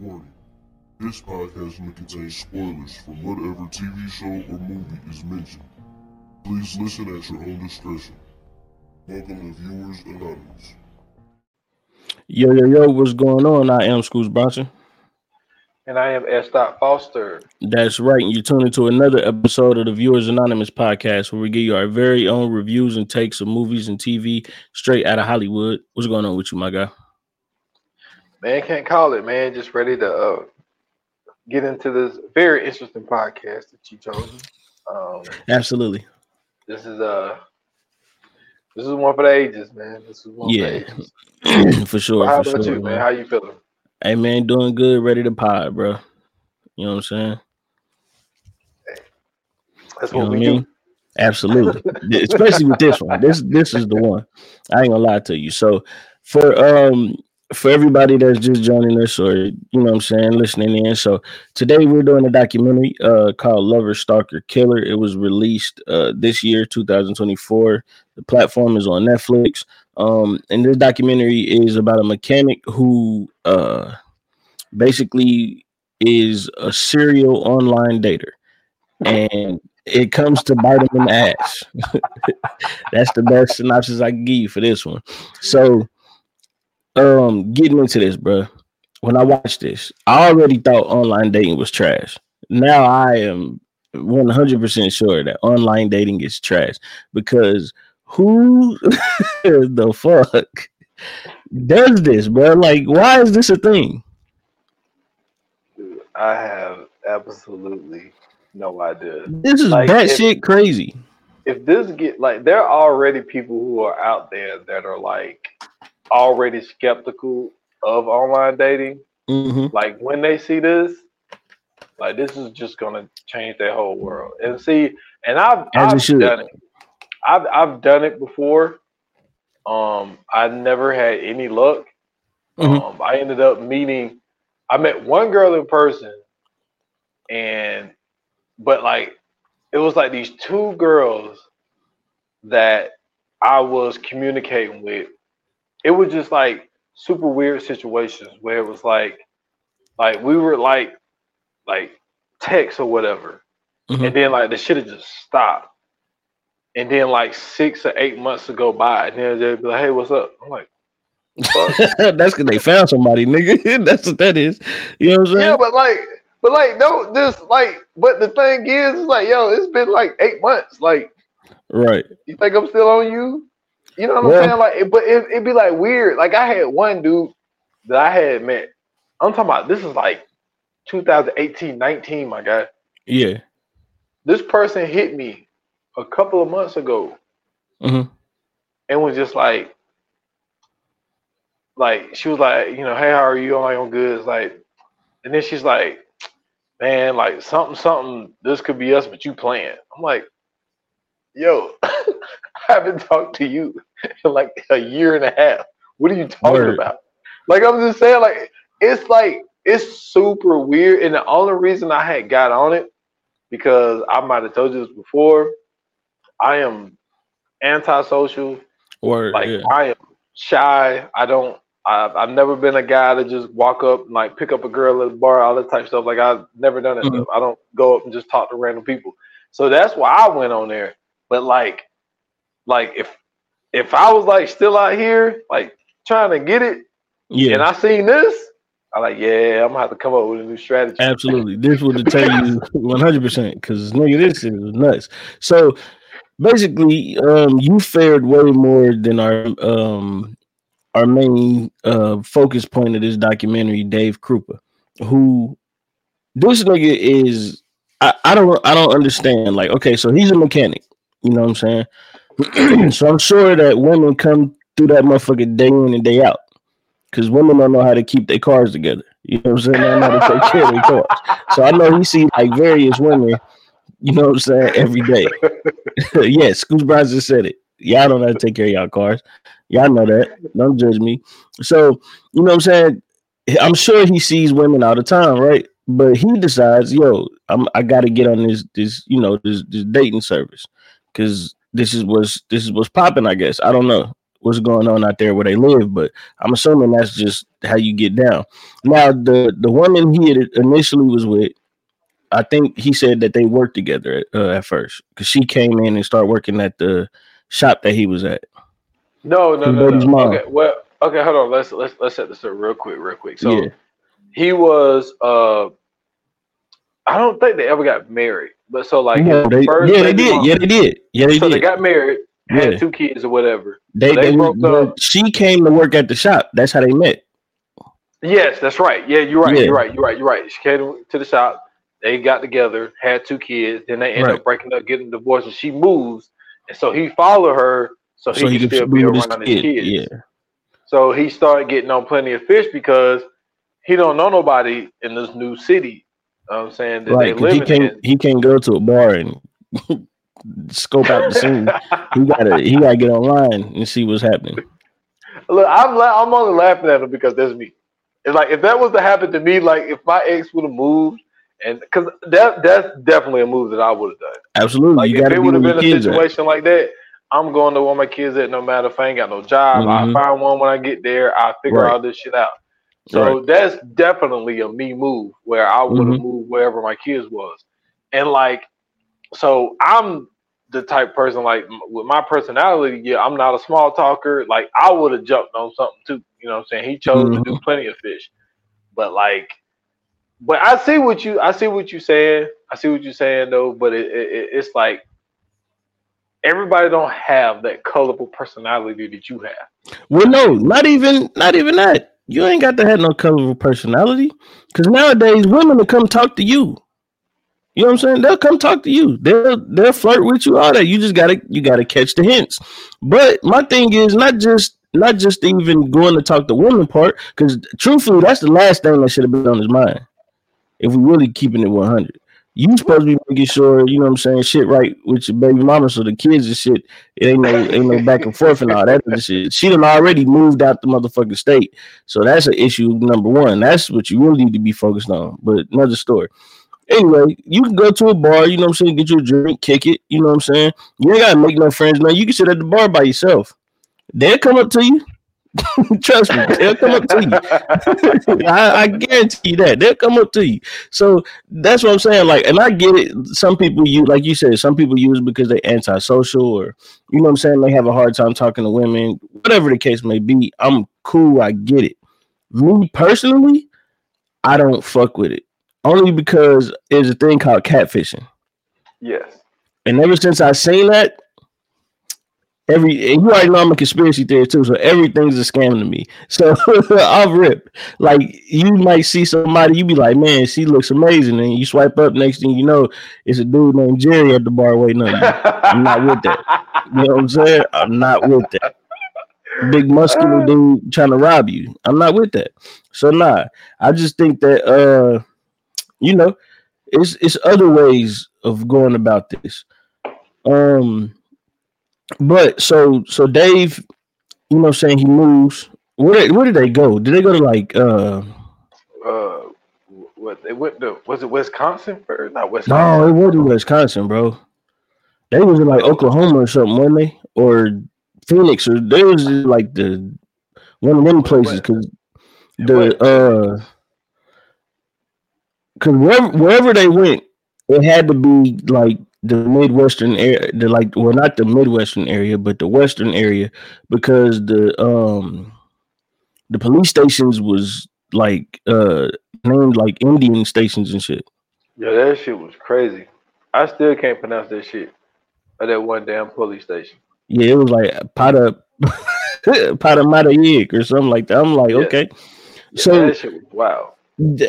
Warning. This podcast may contain spoilers from whatever TV show or movie is mentioned. Please listen at your own discretion. Welcome to Viewers Anonymous. Yo, yo, yo, what's going on? I am Schools Bronson. And I am S. Foster. That's right. You're tuning to another episode of the Viewers Anonymous podcast where we give you our very own reviews and takes of movies and TV straight out of Hollywood. What's going on with you, my guy? Man, can't call it, man. Just ready to uh, get into this very interesting podcast that you chose. Um, Absolutely. This is uh this is one for the ages, man. This is one yeah, for, for sure. How for about sure, you, man? How you feeling? Hey man, doing good, ready to pod, bro. You know what I'm saying? That's You what I we mean? do. Absolutely. Especially with this one. This this is the one. I ain't gonna lie to you. So for um for everybody that's just joining us or you know what I'm saying, listening in. So today we're doing a documentary uh called Lover Stalker Killer. It was released uh this year, 2024. The platform is on Netflix. Um and this documentary is about a mechanic who uh basically is a serial online dater. And it comes to bite him in the ass. That's the best synopsis I can give you for this one. So, um, getting into this, bro. When I watched this, I already thought online dating was trash. Now I am 100% sure that online dating is trash because who the fuck does this, bro? Like, why is this a thing? Dude, I have absolutely no idea. This is Like, that if- shit crazy. If this get like there are already people who are out there that are like already skeptical of online dating. hmm like when they see this, like this is just gonna change their whole world. And see, and I've, As I've should. done it. I've I've done it before. Um, I never had any luck. Mhm. Um, I ended up meeting. I met one girl in person, and but like it was like these two girls that I was communicating with. It was just like super weird situations where it was like like we were like like text or whatever Mhm. and then like the shit had just stopped and then like six or eight months to go by and then they'd be like hey what's up i'm like fuck. That's because they found somebody, nigga. That's what that is. You know what I'm saying? yeah but like but like no this like but the thing is it's like yo it's been like eight months like Right. you think i'm still on you you know what i'm saying? Like it, but it, it'd be like weird. Like i had one dude that i had met. I'm talking about this is like 2018 19 my guy. Yeah. this person hit me a couple of months ago. Hmm and was just like like she was like you know hey how are you? I'm like i'm good. It's like and then she's like man like something something this could be us but you playing. I'm like yo i haven't talked to you in like a year and a half what are you talking Word. about like i'm just saying like it's like it's super weird and the only reason i had got on it because i might have told you this before i am antisocial Word. like yeah. I am shy. I don't. I've, I've never been a guy to just walk up and like pick up a girl at the bar, all that type of stuff. Like I've never done that Mhm. I don't go up and just talk to random people. So that's why I went on there. But like, like if if I was like still out here like trying to get it, Yeah. and I seen this, I like yeah, I'm gonna have to come up with a new strategy. Absolutely. This would tell you 100% because nigga, this is nuts. So basically, um, you fared way more than our um our main uh focus point of this documentary, Dave Kroupa, who this nigga is I, I don't I don't understand. Like, okay, so he's a mechanic, you know what I'm saying? so I'm sure that women come through that motherfucker day in and day out. Cause women don't know how to keep their cars together. You know what I'm saying? They don't know how to take care of their cars. So I know he sees like various women, you know what I'm saying, every day. yes, Scoots Bronson said it. Y'all don't know how to take care of y'all cars. Y'all know that. Don't judge me. So, you know what I'm saying? I'm sure he sees women all the time, right? But he decides, yo, I'm I gotta get on this this, you know, this this dating service. Cause this is what's this is what's popping, I guess. I don't know. what's going on out there where they live, but I'm assuming that's just how you get down. Now, the the woman he initially was with, I think he said that they worked together uh, at first because she came in and started working at the shop that he was at. No, no, no, no. Okay, well, okay, hold on. Let's let's let's set this up real quick, real quick. So yeah. he was uh I don't think they ever got married. But so like yeah, they, yeah, they did. Mom, yeah, they did. Yeah, they so did. they got married, had yeah. two kids or whatever. They, so they, they broke up. She came to work at the shop. That's how they met. Yes, that's right. Yeah, you're right. Yeah. You're right. You're right. You're right. She came to the shop. They got together, had two kids. Then they end right. up breaking up, getting divorced, and she moves. And so he followed her so, so he, he could still be around his, his kids. Yeah. So he started getting on plenty of fish because he don't know nobody in this new city. I'm saying that they he can't in. he can't go to a bar and scope out the scene. he gotta he gotta get online and see what's happening. Look, I'm la- I'm only laughing at him because that's me. It's like if that was to happen to me, like if my ex would have moved, and because that that's definitely a move that I would have done. Absolutely, like you if it would have been a situation like that, I'm going to where my kids at no matter if I ain't got no job. Mm-hmm. I find one when I get there. I figure right. all this shit out. So right. that's definitely a me move where I would have mm-hmm. moved wherever my kids was. And like, so I'm the type person like with my personality, yeah, I'm not a small talker. Like I would have jumped on something too. You know what I'm saying? He chose mm-hmm. to do mm-hmm. plenty of fish. But like but I see what you I see what you're saying. I see what you're saying though, but it, it it's like everybody don't have that colorful personality that you have. Well, no, not even not even that. You ain't got to have no colorful personality. Cause nowadays women will come talk to you. You know what I'm saying? They'll come talk to you. They'll they'll flirt with you, all that. You just gotta you gotta catch the hints. But my thing is not just not just even going to talk to women part, because truthfully, that's the last thing that should have been on his mind. If we really keeping it 100 you supposed to be making sure, you know what I'm saying, shit right with your baby mama so the kids and shit, it ain't no ain't no back and forth and all that shit. She done already moved out the motherfucking state. So that's an issue number one. That's what you really need to be focused on. But another story. Anyway, you can go to a bar, you know what I'm saying, get you a drink, kick it, you know what I'm saying? You ain't gotta make no friends, man. You can sit at the bar by yourself. They'll come up to you. Trust me, they'll come up to you. I, I, guarantee you that they'll come up to you. So that's what I'm saying. Like, and I get it. Some people use, like you said, some people use because they're antisocial, or you know what I'm saying. They have a hard time talking to women, whatever the case may be. I'm cool. I get it. Me personally, I don't fuck with it only because there's a thing called catfishing. Yes. And ever since I seen that, every you already know I'm a conspiracy theorist too, so everything's a scam to me. So I'll rip. Like you might see somebody, you be like, man, she looks amazing, and you swipe up. Next thing you know, it's a dude named Jerry at the bar waiting on you. I'm not with that. You know what I'm saying? I'm not with that. Big muscular dude trying to rob you. I'm not with that. So nah, I just think that uh, you know, it's it's other ways of going about this. Um but so so Dave, you know, saying he moves. Where where did they go? Did they go to like uh uh what they went to was it Wisconsin first? Not Wisconsin. No, it wasn't Wisconsin, bro. They was in like Oklahoma or something, weren't they? Or Phoenix or they was like the one of them places because the uh because wherever wherever they went, it had to be like the midwestern area the like well not the midwestern area but the western area because the um the police stations was like uh named like indian stations and shit. Yeah that shit was crazy. I still can't pronounce that shit at that one damn police station. Yeah it was like Pata Pata Matayik or something like that. I'm like okay. Yeah, so that shit was wow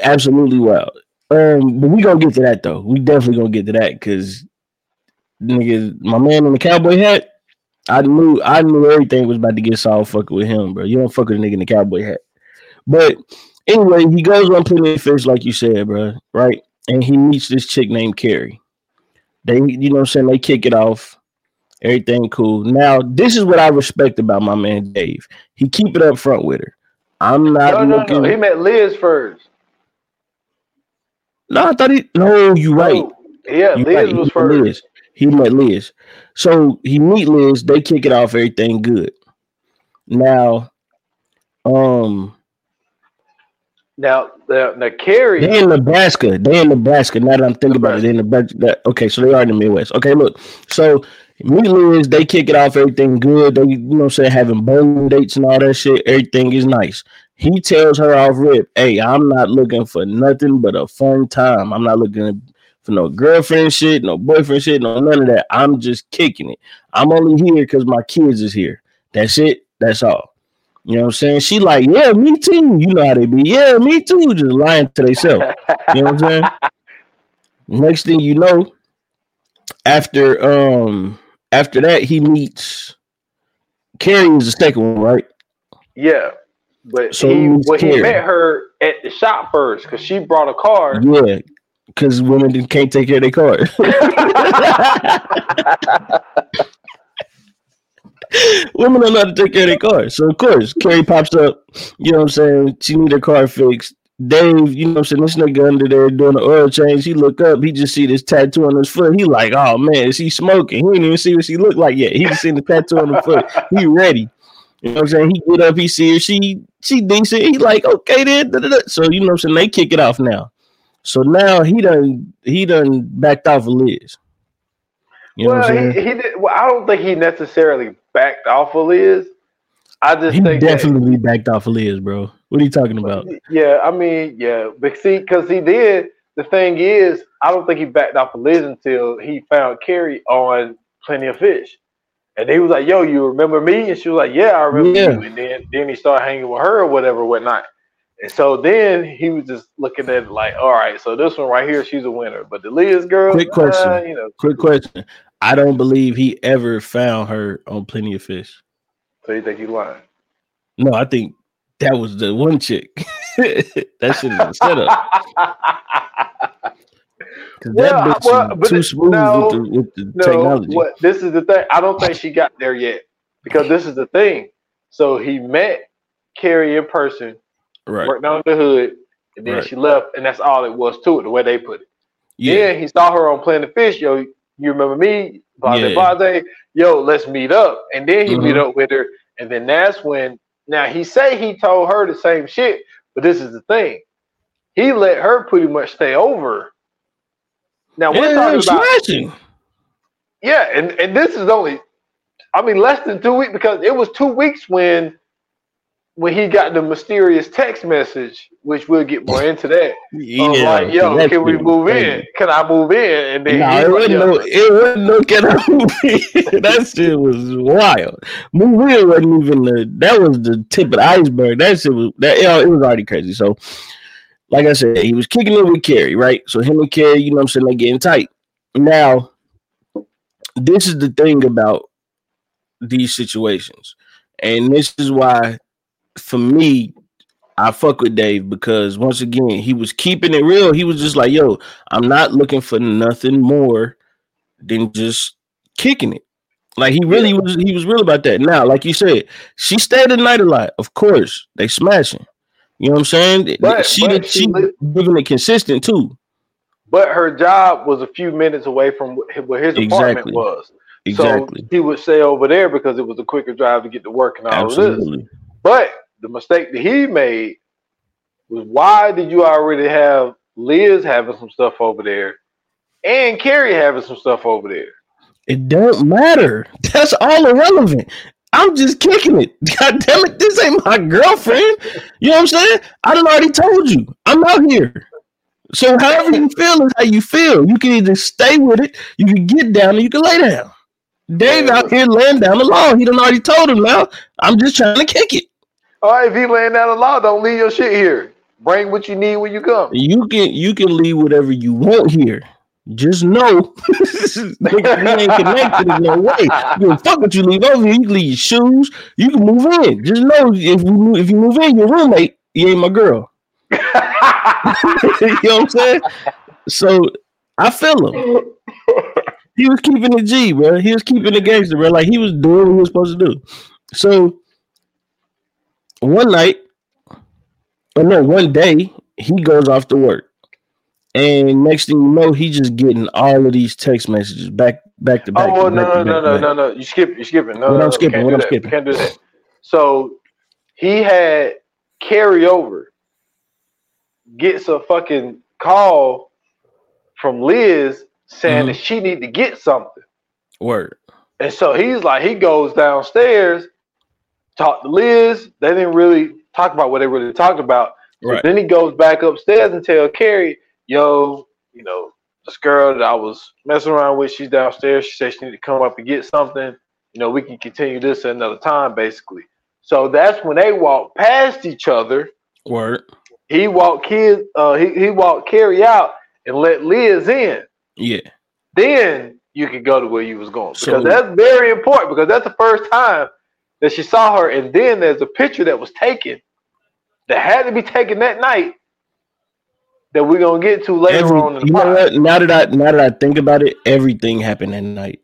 absolutely wild. Um, but we gonna get to that though. We definitely gonna get to that because nigga, my man in the cowboy hat. I knew I knew everything was about to get solved fucking with him, bro. You don't fuck with a nigga in the cowboy hat. But anyway, he goes on plenty of fish, like you said, bro, right? And he meets this chick named Cari. They, you know what I'm saying? They kick it off. Everything cool. Now, this is what I respect about my man Dave. He keep it up front with her. I'm not no, looking. No, no. He met Liz first. No, I thought he. No, you right. Yeah, you Liz right. was first. Liz he met Liz. So he meet Liz, they kick it off, everything good. Now, um, Now the the Cari. they in Nebraska. They in Nebraska. Now that I'm thinking about it, they in Nebraska. That- Okay, so they are in the Midwest. Okay, look. So me Liz, they kick it off, everything good. They, you know saying, having bowling dates and all that shit. Everything is nice. He tells her off rip, hey, I'm not looking for nothing but a fun time. I'm not looking for no girlfriend shit, no boyfriend shit, no none of that. I'm just kicking it. I'm only here because my kids is here. That's it. That's all. You know what I'm saying? She like, yeah, me too. You know how they be. Yeah, me too. Just lying to themselves. You know what I'm saying? Next thing you know, after um after that, he meets Cari is the second one, right? Yeah, but So he who's well, he met her at the shop first because she brought a car. Yeah, because women can't take care of their car. women don't know how to take care of their car. So of course, Cari pops up, you know what I'm saying? She need her car fixed. Dave, you know what I'm saying? This nigga under there doing the oil change. He look up, he just see this tattoo on his foot. He like, oh man, is he smoking? He didn't even see what she looked like yet. He just seen the tattoo on the foot. He ready. You know what I'm saying? He get up, he see her, she she decent. He like, okay then. da, da, da. So you know what I'm saying? They kick it off now. So now he done he done backed off of Liz. You know well, he, he did. Well, I don't think he necessarily backed off of Liz. I just He, think that- definitely backed off of Liz, bro. What are you talking about? Yeah, I mean, yeah, but see, because he did. The thing is, I don't think he backed off of Liz until he found Cari on Plenty of Fish, and he was like, "Yo, you remember me?" And she was like, "Yeah, I remember Yeah. you." And then then he started hanging with her or whatever, whatnot. And so then he was just looking at it like, "All right, so this one right here, she's a winner." But the Liz girl, Quick question. uh, you know, Quick question. I don't believe he ever found her on Plenty of Fish. so you think he's lying? No, I think that was the one chick. that shit is a setup. 'Cause Well, that bitch well, is too smooth no, with the, with the No, technology. what this is the thing. I don't think she got there yet because this is the thing. So he met Cari in person, Right. worked on the hood, and then Right. she left, and that's all it was to it. The way they put it. Yeah. Then he saw her on Planet Fish. Yo, you remember me? Blase, Yeah. blase. Yo, let's meet up. And then he meet Mhm. up with her, and then that's when. Now he say he told her the same shit, but this is the thing. He let her pretty much stay over. Now we're Yeah, talking about smashing. yeah, and, and this is only, I mean, less than two weeks because it was two weeks when when he got the mysterious text message, which we'll get more into that. Yeah. of like, yo, can we move in? Can I move in? And then Nah, it was wasn't like, no, it wasn't no get out movie. that shit was wild. Movie wasn't even the that was the tip of the iceberg. That shit was that you know, it was already crazy. So, like I said, he was kicking it with Cari, right? So him and Cari, you know what I'm saying, they getting tight. Now, this is the thing about these situations, and this is why, for me, I fuck with Dave because once again, he was keeping it real. He was just like, yo, I'm not looking for nothing more than just kicking it. Like he really was he was real about that. Now, like you said, she stayed the night a lot. Of course, they smashing. You know what I'm saying? But- she but did she she li- giving it consistent too. but her job was a few minutes away from where his apartment was. Exactly. So he would stay over there because it was a quicker drive to get to work and all of this. But the mistake that he made was why did you already have Liz having some stuff over there and Cari having some stuff over there? It don't matter. That's all irrelevant. I'm just kicking it. God damn it. This ain't my girlfriend. You know what I'm saying? I done already told you. I'm out here. So however you feel is how you feel. You can either stay with it, you can get down, or you can lay down. Dave out here laying down the law. He done already told him now. I'm just trying to kick it. All right, if he laying down the law, don't leave your shit here. Bring what you need when you come. You can you can leave whatever you want here. Just know nigga, we ain't connected in no way. You fuck what you leave over here. You leave your shoes. You can move in. Just know if you move, if you move in, your roommate, you ain't my girl. you know what I'm saying? So I feel him. He was keeping the G, bro. He was keeping the gangster, bro. Like he was doing what he was supposed to do. So one night, or no, one day, he goes off to work. And next thing you know, he's just getting all of these text messages back back to back. oh well, no, no, no, no, no, no. You skip, you skipping. No, What no, I'm no, skipping, what I'm that. skipping. Can't do that. So he had Cari over gets a fucking call from Liz saying Mhm. that she need to get something. Word. And so he's like, he goes downstairs, talk to Liz. They didn't really talk about what they really talked about. Right. then he goes back upstairs and tell Cari, yo, you know, this girl that I was messing around with, she's downstairs. She said she need to come up and get something. You know, we can continue this at another time, basically. So that's when they walk past each other. Word. He walked kid, uh, he, he walked Cari out and let Liz in. Yeah. Then you can go to where you was going. Because So- that's very important because that's the first time that she saw her. And then there's a picture that was taken that had to be taken that night that we're gonna get to later Every- on you know what? Now that I now that I think about it, everything happened that night.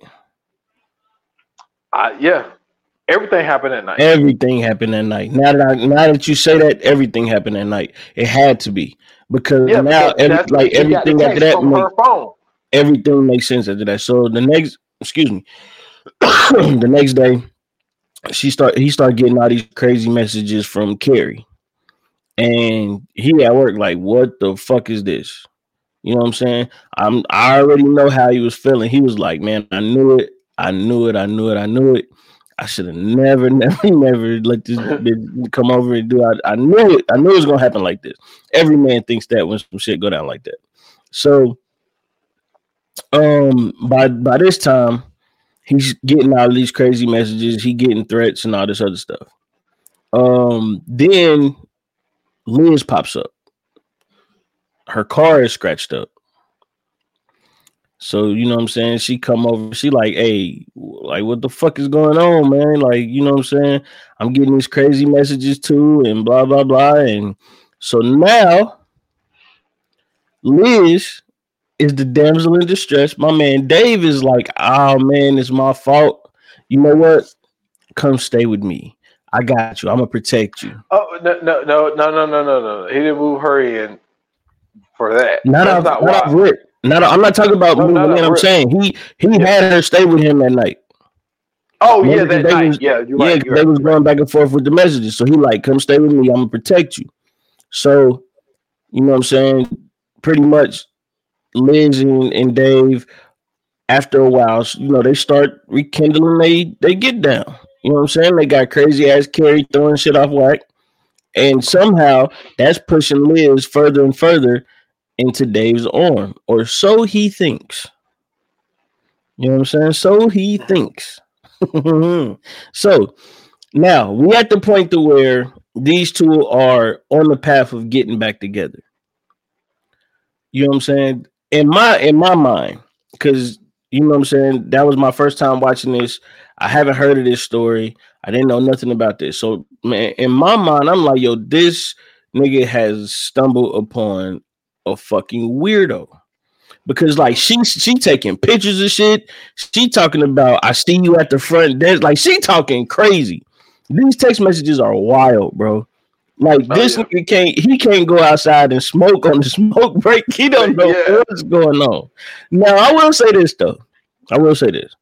Uh, yeah. Everything happened at night. Everything happened that night. Now that I now that you say that, everything happened that night. It had to be because yeah, now because every, like when she got the everything after that make, everything makes sense after that. So the next, excuse me, the next day, she start he started getting all these crazy messages from Cari, and he at work like, what the fuck is this? You know what I'm saying? I'm I already know how he was feeling. He was like, man, I knew it, I knew it, I knew it, I knew it. I should have never, never, never let this bitch come over and do. I, I knew it. I knew it was gonna happen like this. Every man thinks that when some shit go down like that. So um by by this time he's getting all these crazy messages he getting threats and all this other stuff. Um then liz pops up. Her car is scratched up. So you know what i'm saying? She come over she like hey like what the fuck is going on man? Like you know what i'm saying? I'm getting these crazy messages too and blah blah blah. And so now liz is the damsel in distress. My man Dave is like, oh man, it's my fault. You know what? Come stay with me. I got you. I'm gonna protect you. Oh no no no no no no no no! He didn't move her in for that. Not That's not not off Not I'm not talking about No, moving in. I'm saying he he Yeah. had her stay with him that night. Oh yeah, that they night. was- yeah, yeah, right. they right. was going back and forth with the messages. So he like, come stay with me. I'm gonna protect you. So, you know what I'm saying? Pretty much, Liz and, and Dave, after a while, you know, they start rekindling. They they get down. You know what I'm saying? They got crazy ass Cari throwing shit off whack, and somehow that's pushing Liz further and further into Dave's arm, or so he thinks. You know what I'm saying? So he thinks. so now we at the point to where these two are on the path of getting back together. You know what I'm saying? In my in my mind, because you know what I'm saying, that was my first time watching this. I haven't heard of this story. I didn't know nothing about this. So man, in my mind, I'm like, yo, this nigga has stumbled upon a fucking weirdo. Because like she she taking pictures of shit. She talking about I see you at the front desk. Like she talking crazy. These text messages are wild, bro. Like Oh, this yeah. nigga can't he can't go outside and smoke on the smoke break. He don't know Yeah. what's going on. Now I will say this though. I will say this.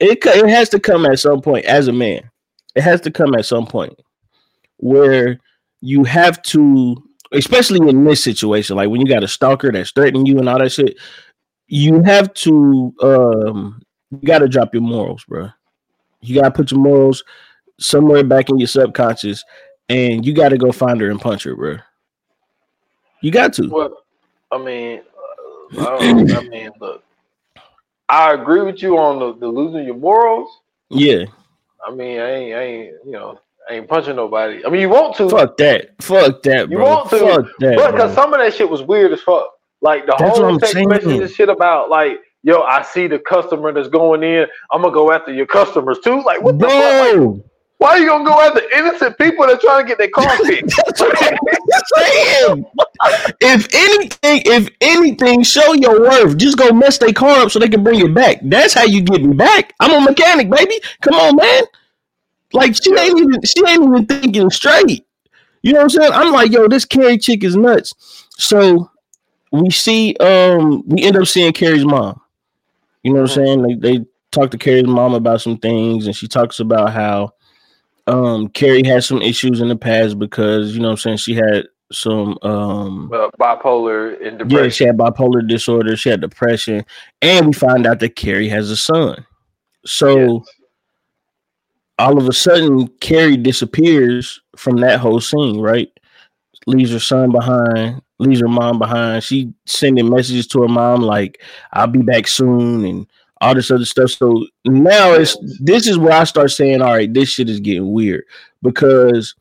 It it has to come at some point as a man. It has to come at some point where you have to, especially in this situation, like when you got a stalker that's threatening you and all that shit, you have to um you gotta drop your morals, bro. You gotta put your morals somewhere back in your subconscious and you gotta go find her and punch her, bro. You got to. Well, I mean, uh, I, don't, I mean, look, I agree with you on the, the losing your morals. Yeah. I mean, I ain't, I ain't, you know, I ain't punching nobody. I mean, you want to, Fuck that. Fuck that, You bro. want to, Fuck that. but because some of that shit was weird as fuck. Like the That's whole text message shit about like, yo, I see the customer that's going in. I'm gonna go after your customers too. Like, what the fuck? Like, why are you gonna go after innocent people that are trying to get their car fixed? that's what I'm saying. if anything, if anything, show your worth. Just go mess their car up so they can bring it back. That's how you get me back. I'm a mechanic, baby. Come on, man. Like she ain't even she ain't even thinking straight. You know what I'm saying? I'm like, yo, this Cari chick is nuts. So we see, um, we end up seeing Cari's mom. You know what I'm saying? They they talk to Cari's mom about some things, and she talks about how um Cari had some issues in the past because you know what I'm saying she had some um uh, bipolar and depression. Yeah, she had bipolar disorder, she had depression, and we find out that Cari has a son. So yes. all of a sudden, Cari disappears from that whole scene, right? Leaves her son behind, leaves her mom behind. She sending messages to her mom like, "I'll be back soon," and all this other stuff. So now it's this is where I start saying, all right, this shit is getting weird because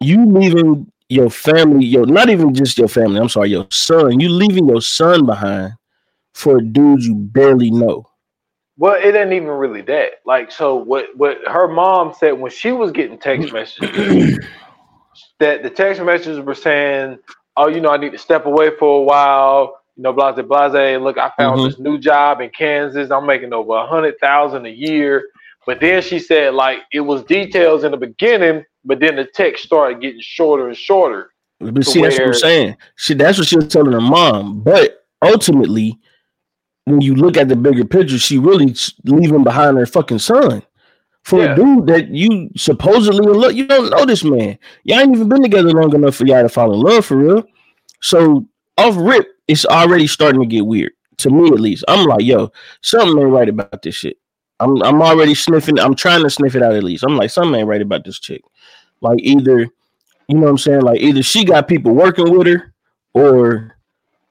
you leaving your family, your not even just your family, I'm sorry, your son, you leaving your son behind for a dude you barely know. Well, it ain't even really that. Like, so what what her mom said when she was getting text messages that the text messages were saying, Oh, you know, I need to step away for a while you know, blase blase. Look, I found mm-hmm. this new job in Kansas. I'm making over a hundred thousand a year. But then she said, like, it was details in the beginning, but then the text started getting shorter and shorter. But see, where... that's what I'm saying. She that's what she was telling her mom. But ultimately, when you look at the bigger picture, she really leaving behind her fucking son. For yeah. a dude that you supposedly love, you don't know this man. Y'all ain't even been together long enough for y'all to fall in love for real. So off rip, it's already starting to get weird to me at least. I'm like, yo, something ain't right about this shit. I'm I'm already sniffing. I'm trying to sniff it out at least. I'm like, something ain't right about this chick. Like either, you know what I'm saying? Like either she got people working with her, or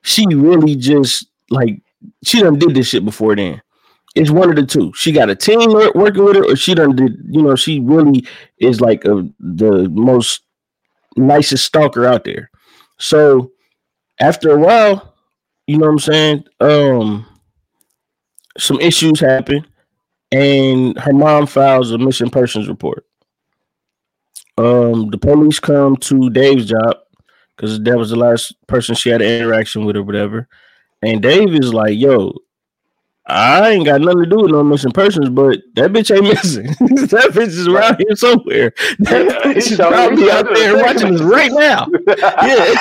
she really just like she done did this shit before then. It's one of the two. She got a team working with her, or she done did. You know, she really is like a, the most nicest stalker out there. So after a while, you know what I'm saying? Um, some issues happen, and her mom files a missing persons report. Um, the police come to Dave's job because that was the last person she had an interaction with or whatever. And Dave is like, "Yo, I ain't got nothing to do with no missing persons, but that bitch ain't missing. that bitch is around here somewhere. That yeah, bitch is probably out there watching us right now. yeah,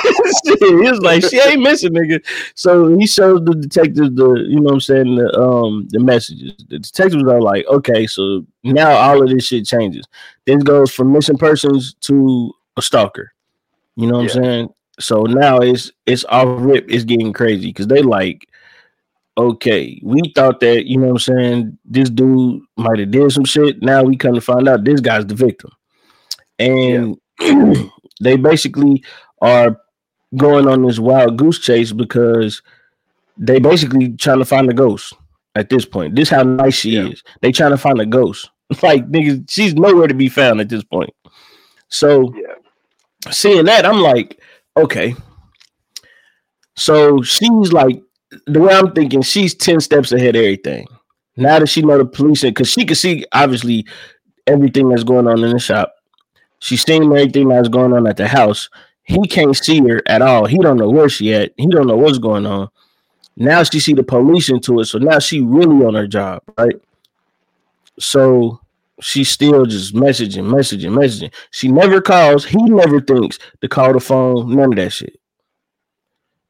it's like she ain't missing, nigga. So he shows the detectives the, you know what I'm saying, the um the messages. The detectives are like, okay, so now all of this shit changes. This goes from missing persons to a stalker. You know what yeah. I'm saying? So now it's it's off rip. It's getting crazy because they like okay, we thought that, you know what I'm saying, this dude might have did some shit. Now we come to find out this guy's the victim. And yeah. they basically are going on this wild goose chase because they basically trying to find a ghost at this point. This how nice she yeah. is. They trying to find a ghost. Like niggas, she's nowhere to be found at this point. So yeah. seeing that, I'm like, okay. So she's like the way I'm thinking, she's 10 steps ahead of everything. Now that she know the police, because she can see obviously everything that's going on in the shop. She's seeing everything that's going on at the house. He can't see her at all. He don't know where she at. He don't know what's going on. Now she see the police into it. So now she really on her job, right? So she's still just messaging, messaging, messaging. She never calls. He never thinks to call the phone. None of that shit.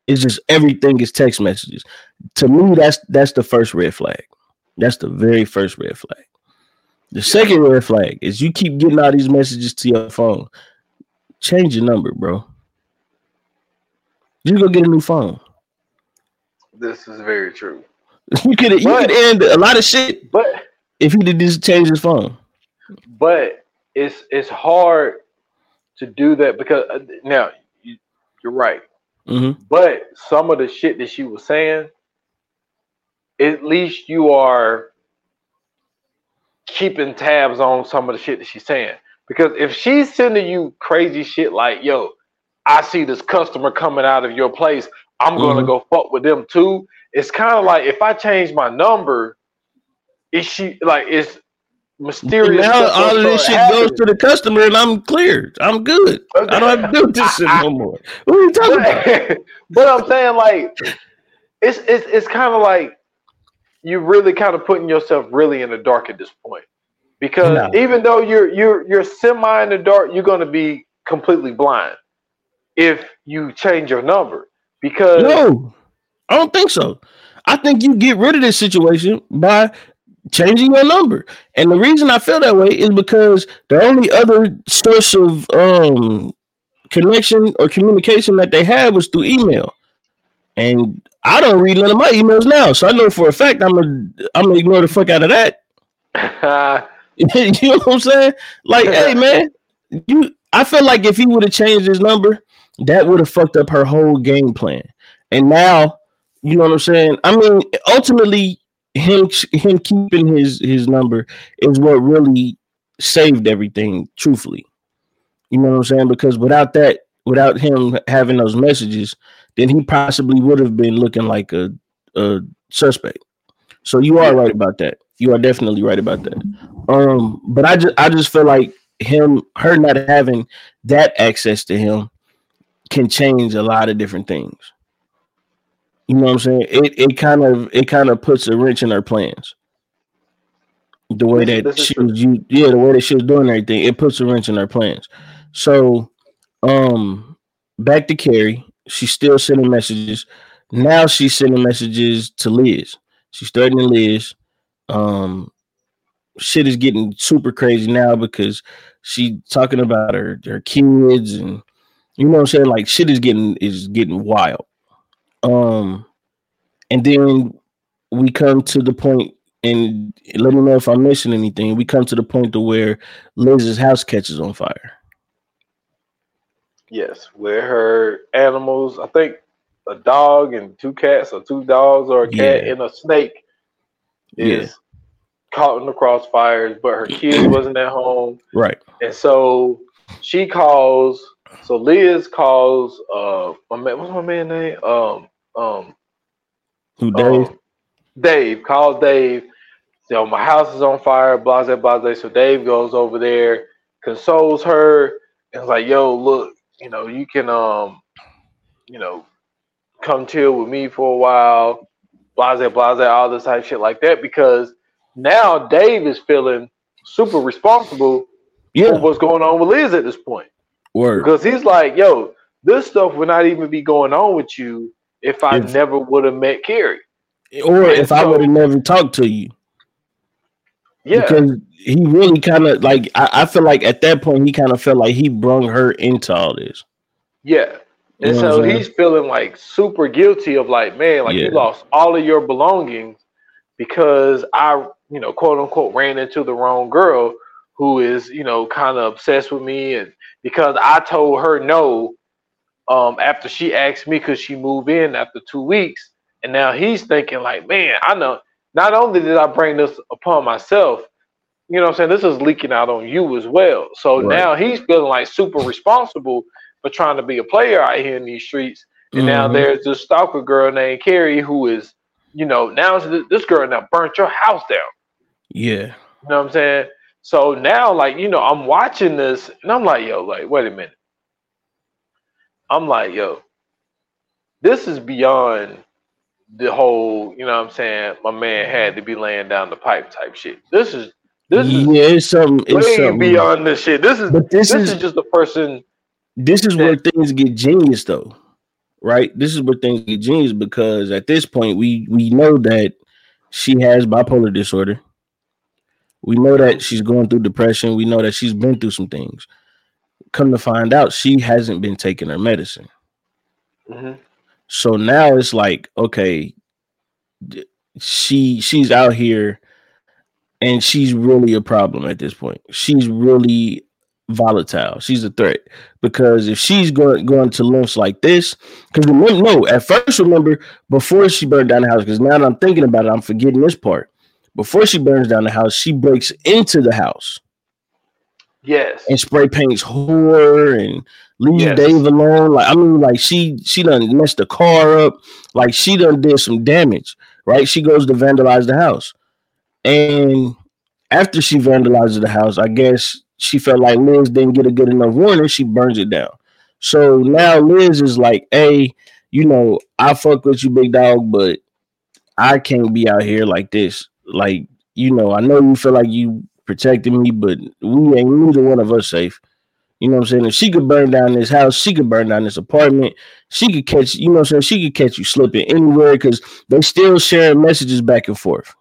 It's just everything is text messages. To me, that's that's the first red flag. That's the very first red flag. The second red flag is you keep getting all these messages to your phone. Change your number, bro. You go get a new phone. This is very true. you could you could end a lot of shit, but if he did just change his phone. But it's it's hard to do that because uh, now you, you're right. Mm-hmm. But some of the shit that she was saying, at least you are keeping tabs on some of the shit that she's saying. Because if she's sending you crazy shit like, yo, I see this customer coming out of your place, I'm gonna mm-hmm. go fuck with them too. It's kind of like if I change my number, is she like is mysterious. Now all of this shit happening. goes to the customer, and I'm clear. I'm good. I don't have to do this shit no more. What are you talking about? but I'm saying like it's it's it's kind of like you're really kind of putting yourself really in the dark at this point because no. even though you're you're you're semi in the dark, you're going to be completely blind if you change your number because no, I don't think so. I think you get rid of this situation by changing your number. And the reason I feel that way is because the only other source of um connection or communication that they had was through email. And I don't read none of my emails now, so I know for a fact I'm gonna I'm gonna ignore the fuck out of that. you know what I'm saying? Like, hey man, you I feel like if he would have changed his number, that would have fucked up her whole game plan. And now, you know what I'm saying? I mean, ultimately, him him keeping his his number is what really saved everything. Truthfully, you know what I'm saying? Because without that, without him having those messages, then he possibly would have been looking like a a suspect. So you are right about that. You are definitely right about that. Um, but I just I just feel like him her not having that access to him can change a lot of different things. You know what I'm saying? It it kind of it kind of puts a wrench in her plans. The way that this she was you yeah, the way that she was doing everything, it puts a wrench in her plans. So um back to Cari, she's still sending messages. Now she's sending messages to Liz. She's threatening Liz. Um shit is getting super crazy now because she talking about her her kids and you know what I'm saying? Like shit is getting is getting wild. Um, and then we come to the point, and let me know if I'm missing anything. We come to the point to where Liz's house catches on fire. Yes, where her animals, I think a dog and two cats, or two dogs, or a cat yeah. and a snake is yeah. caught in the crossfires, but her kids wasn't at home. Right. And so she calls. So Liz calls. Uh, my man, what's my man name? Um, um, who Dave? Um, Dave calls Dave. So my house is on fire. Blase, blase. So Dave goes over there, consoles her, and like, "Yo, look, you know, you can um, you know, come chill with me for a while." Blase, blase, all this type shit like that because now Dave is feeling super responsible yeah. for what's going on with Liz at this point. Word. Because he's like, yo, this stuff would not even be going on with you if I if, never would have met Cari. Or and if so, I would have never talked to you. Yeah. Because he really kind of like I, I, feel like at that point he kind of felt like he brung her into all this. Yeah. And you know so he's feeling like super guilty of like, man, like yeah. you lost all of your belongings because I, you know, quote unquote ran into the wrong girl who is, you know, kind of obsessed with me and because I told her no um, after she asked me could she move in after two weeks, and now he's thinking like, man, I know. Not only did I bring this upon myself, you know, I'm saying this is leaking out on you as well. So right. now he's feeling like super responsible for trying to be a player out here in these streets. And mm-hmm. now there's this stalker girl named Cari who is, you know, now this girl now burnt your house down. Yeah. You know what I'm saying? So now, like, you know, I'm watching this and I'm like, yo, like, wait a minute. I'm like, yo, this is beyond the whole, you know what I'm saying, my man had to be laying down the pipe type shit. This is this is yeah, it's something it's way something. beyond this shit. This is but this, this is, is just a person this is that, where things get genius though. Right? This is where things get genius because at this point we we know that she has bipolar disorder. We know that she's going through depression. We know that she's been through some things come to find out she hasn't been taking her medicine. Mm-hmm. So now it's like, okay, she she's out here and she's really a problem at this point. She's really volatile. She's a threat because if she's going going to lengths like this, because remember, no, at first remember before she burned down the house, because now that I'm thinking about it, I'm forgetting this part. Before she burns down the house, she breaks into the house Yes. And spray paints horror and leave yes. Dave alone. Like I mean, like she she done messed the car up. Like she done did some damage. Right? She goes to vandalize the house. And after she vandalizes the house, I guess she felt like Liz didn't get a good enough warning. She burns it down. So now Liz is like, hey, you know, I fuck with you, big dog, but I can't be out here like this. Like, you know, I know you feel like you protecting me, but we ain't neither one of us safe. You know what I'm saying? If she could burn down this house, she could burn down this apartment. She could catch, you know what I'm saying? She could catch you slipping anywhere because they still sharing messages back and forth.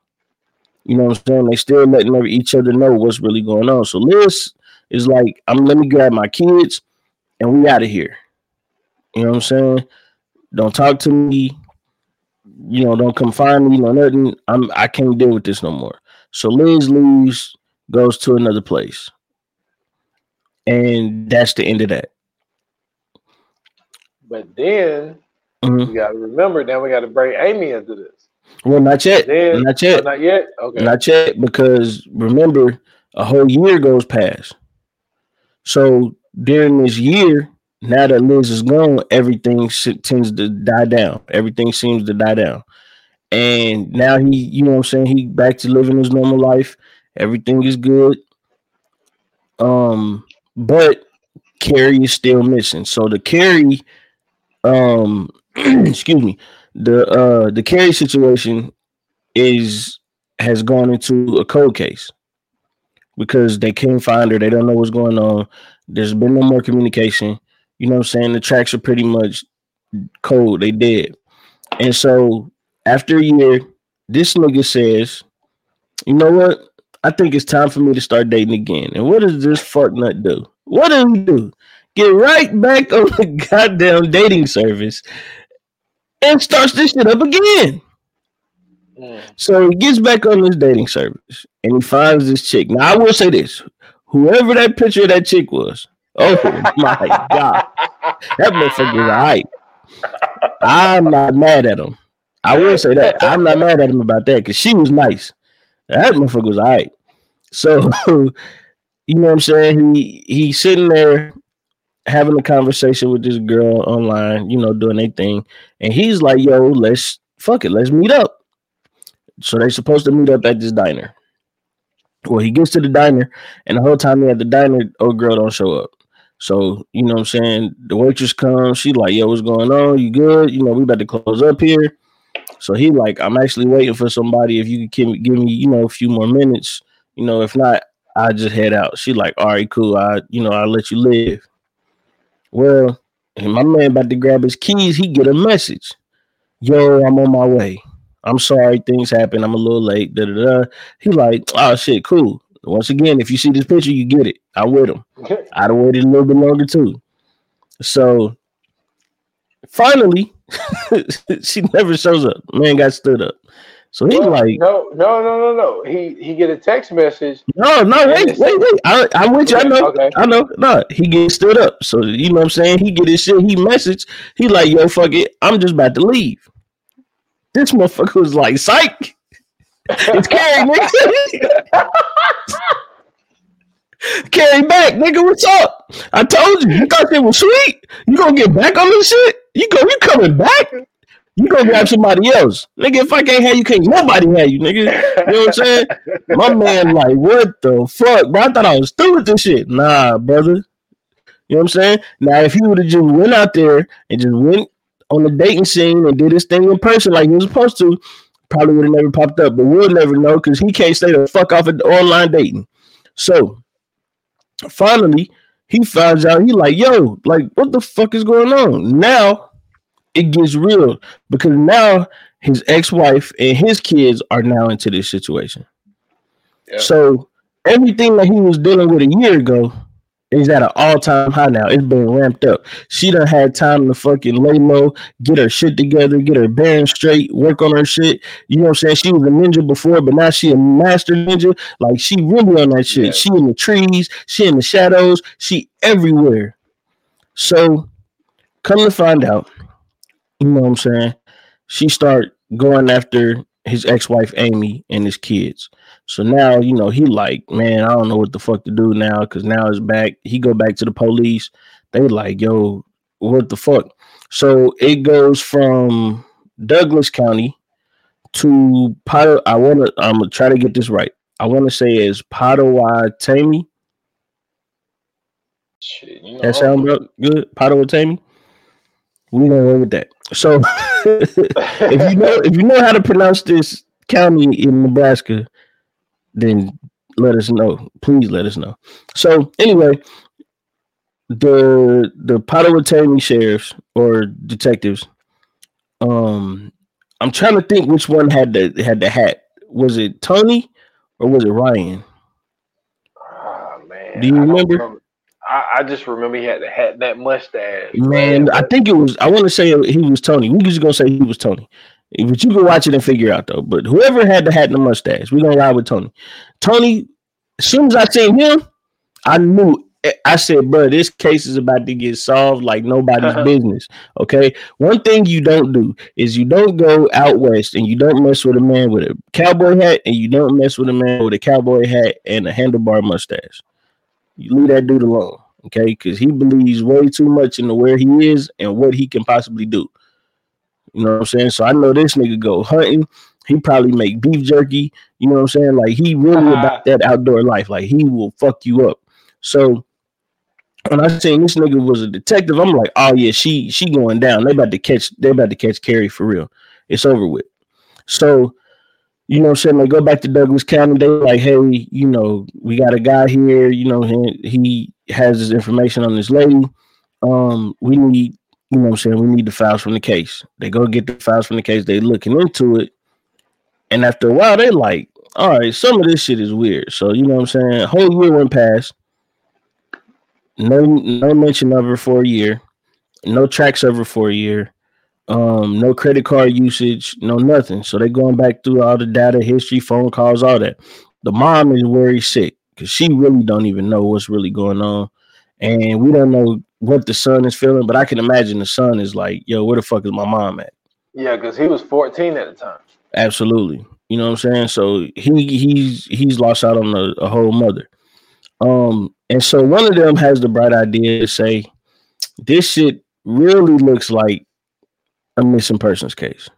You know what I'm saying? They still letting each other know what's really going on. So Liz is like, I'm let me grab my kids and we out of here. You know what I'm saying? Don't talk to me. You know, don't come find me, no nothing. I'm I can't deal with this no more. So Liz leaves, goes to another place. And that's the end of that. But then mm-hmm. we gotta remember, then we gotta bring Amy into this. Well, not yet. Then, not yet. Oh, not yet. Okay. Not yet, because remember, a whole year goes past. So during this year, now that Liz is gone, everything tends to die down. Everything seems to die down. And now he, you know what I'm saying, he back to living his normal life. Everything is good. Um, but Cari is still missing. So the Cari, um, excuse me, the uh the Cari situation is has gone into a cold case because they can't find her. They don't know what's going on. There's been no more communication. You know what I'm saying? The tracks are pretty much cold. They dead. And so after a year, this nigga says, you know what? I think it's time for me to start dating again. And what does this fuck nut do? What does he do? Get right back on the goddamn dating service and starts this shit up again. Mm. So he gets back on this dating service and he finds this chick. Now I will say this: whoever that picture of that chick was, oh my god, that motherfucker is alright. I'm not mad at him. I will say that I'm not mad at him about that because she was nice. That motherfucker was alright. So you know what I'm saying? He he's sitting there having a conversation with this girl online, you know, doing a thing, and he's like, "Yo, let's fuck it, let's meet up." So they're supposed to meet up at this diner. Well, he gets to the diner, and the whole time he at the diner, old girl don't show up. So, you know what I'm saying? The waitress comes, she like, yo, what's going on? You good? You know, we about to close up here. So he like, I'm actually waiting for somebody. If you could give me, you know, a few more minutes, you know, if not, I just head out. She like, all right, cool. I, you know, I'll let you live. Well, and my man about to grab his keys, he get a message. Yo, I'm on my way. I'm sorry, things happen. I'm a little late. Da, da, da. He like, oh shit, cool. Once again, if you see this picture, you get it. I with him. I'd have waited a little bit longer too. So finally, she never shows up. Man got stood up. So he's like, no, no, no, no, no. He he get a text message. No, no, wait, wait, wait. I I with you. I know, okay. I know. No, he get stood up. So you know what I'm saying. He get his shit. He message. He like, yo, fuck it. I'm just about to leave. This motherfucker was like, psych. It's Cari, nigga. Cari back, nigga. What's up? I told you. You thought it was sweet. You gonna get back on this shit? You go. You coming back? You gonna grab somebody else, nigga. If I can't have you, can't nobody have you, nigga. You know what I'm saying? My man, like, what the fuck, bro? I thought I was through with this shit. Nah, brother. You know what I'm saying? Now, if he would have just went out there and just went on the dating scene and did his thing in person like he was supposed to, probably would have never popped up. But we'll never know because he can't stay the fuck off of online dating. So finally, he finds out he like, yo, like, what the fuck is going on? Now it gets real because now his ex-wife and his kids are now into this situation. Yeah. So everything that he was dealing with a year ago is at an all time high now. It's been ramped up. She done had time to fucking lay low, get her shit together, get her bearing straight, work on her shit. You know what I'm saying? She was a ninja before, but now she a master ninja. Like she really on that shit. Yeah. She in the trees, she in the shadows, she everywhere. So come to find out, you know what I'm saying? She start going after his ex-wife Amy and his kids. So now, you know, he like, man, I don't know what the fuck to do now because now it's back. He go back to the police. They like, yo, what the fuck? So it goes from Douglas County to Pot. I want to. I'm gonna try to get this right. I want to say it's Pottawattamie. Shit, you know, that sound good? Pottawattamie. We gonna go with that. So if you know if you know how to pronounce this county in Nebraska, then let us know. Please let us know. So anyway, the the Pottawattamie sheriffs or detectives, um, I'm trying to think which one had the had the hat. Was it Tony or was it Ryan? Oh man. Do you I don't remember? I, I just remember he had the hat that mustache. Man, I think it was. I want to say he was Tony. We just gonna say he was Tony, but you can watch it and figure out though. But whoever had the hat and the mustache, we're gonna ride with Tony. Tony. As soon as I seen him, I knew. I said, bro, this case is about to get solved like nobody's business. Okay. One thing you don't do is you don't go out west and you don't mess with a man with a cowboy hat and you don't mess with a man with a cowboy hat and a handlebar mustache. You leave that dude alone, okay? Because he believes way too much into where he is and what he can possibly do. You know what I'm saying? So I know this nigga go hunting. He probably make beef jerky. You know what I'm saying? Like he really about that outdoor life. Like he will fuck you up. So when I seen this nigga was a detective, I'm like, oh yeah, she she going down. They about to catch. They about to catch Cari for real. It's over with. So you know, what I'm saying they go back to Douglas County. They like, hey, you know, we got a guy here. You know, he, he has his information on this lady. Um, we need, you know, what I'm saying we need the files from the case. They go get the files from the case. They looking into it, and after a while, they like, all right, some of this shit is weird. So you know, what I'm saying whole year went past. No, no mention of her for a year. No tracks of her for a year um no credit card usage no nothing so they're going back through all the data history phone calls all that the mom is very sick because she really don't even know what's really going on and we don't know what the son is feeling but i can imagine the son is like yo where the fuck is my mom at Yeah, because he was 14 at the time. absolutely you know what i'm saying so he he's he's lost out on a, a whole mother um and so one of them has the bright idea to say this shit really looks like a missing persons case.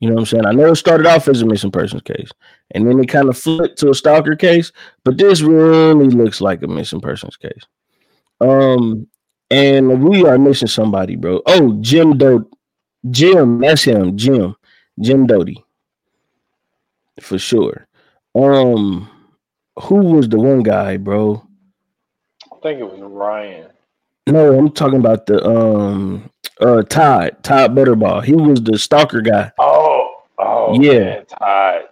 You know what I'm saying? I know it started off as a missing persons case, and then it kind of flipped to a stalker case, but this really looks like a missing persons case. Um, and we are missing somebody, bro. Oh, Jim Doe, Jim, that's him, Jim, Jim Doty, for sure. Um, who was the one guy, bro? I think it was Ryan. No, I'm talking about the um uh Todd, Todd Butterbaugh. He was the stalker guy. Oh, oh, Yeah. man, Todd.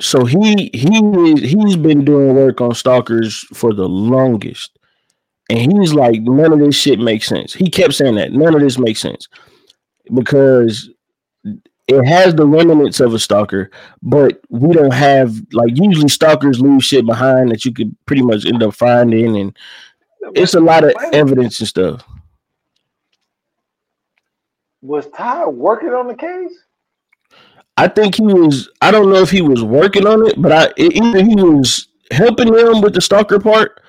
So he he is he's been doing work on stalkers for the longest. And he's like, none of this shit makes sense. He kept saying that none of this makes sense because it has the remnants of a stalker, but we don't have like usually stalkers leave shit behind that you could pretty much end up finding, and it's a lot of evidence and stuff. Was Todd working on the case? I think he was. I don't know if he was working on it, but I either he was helping them with the stalker part,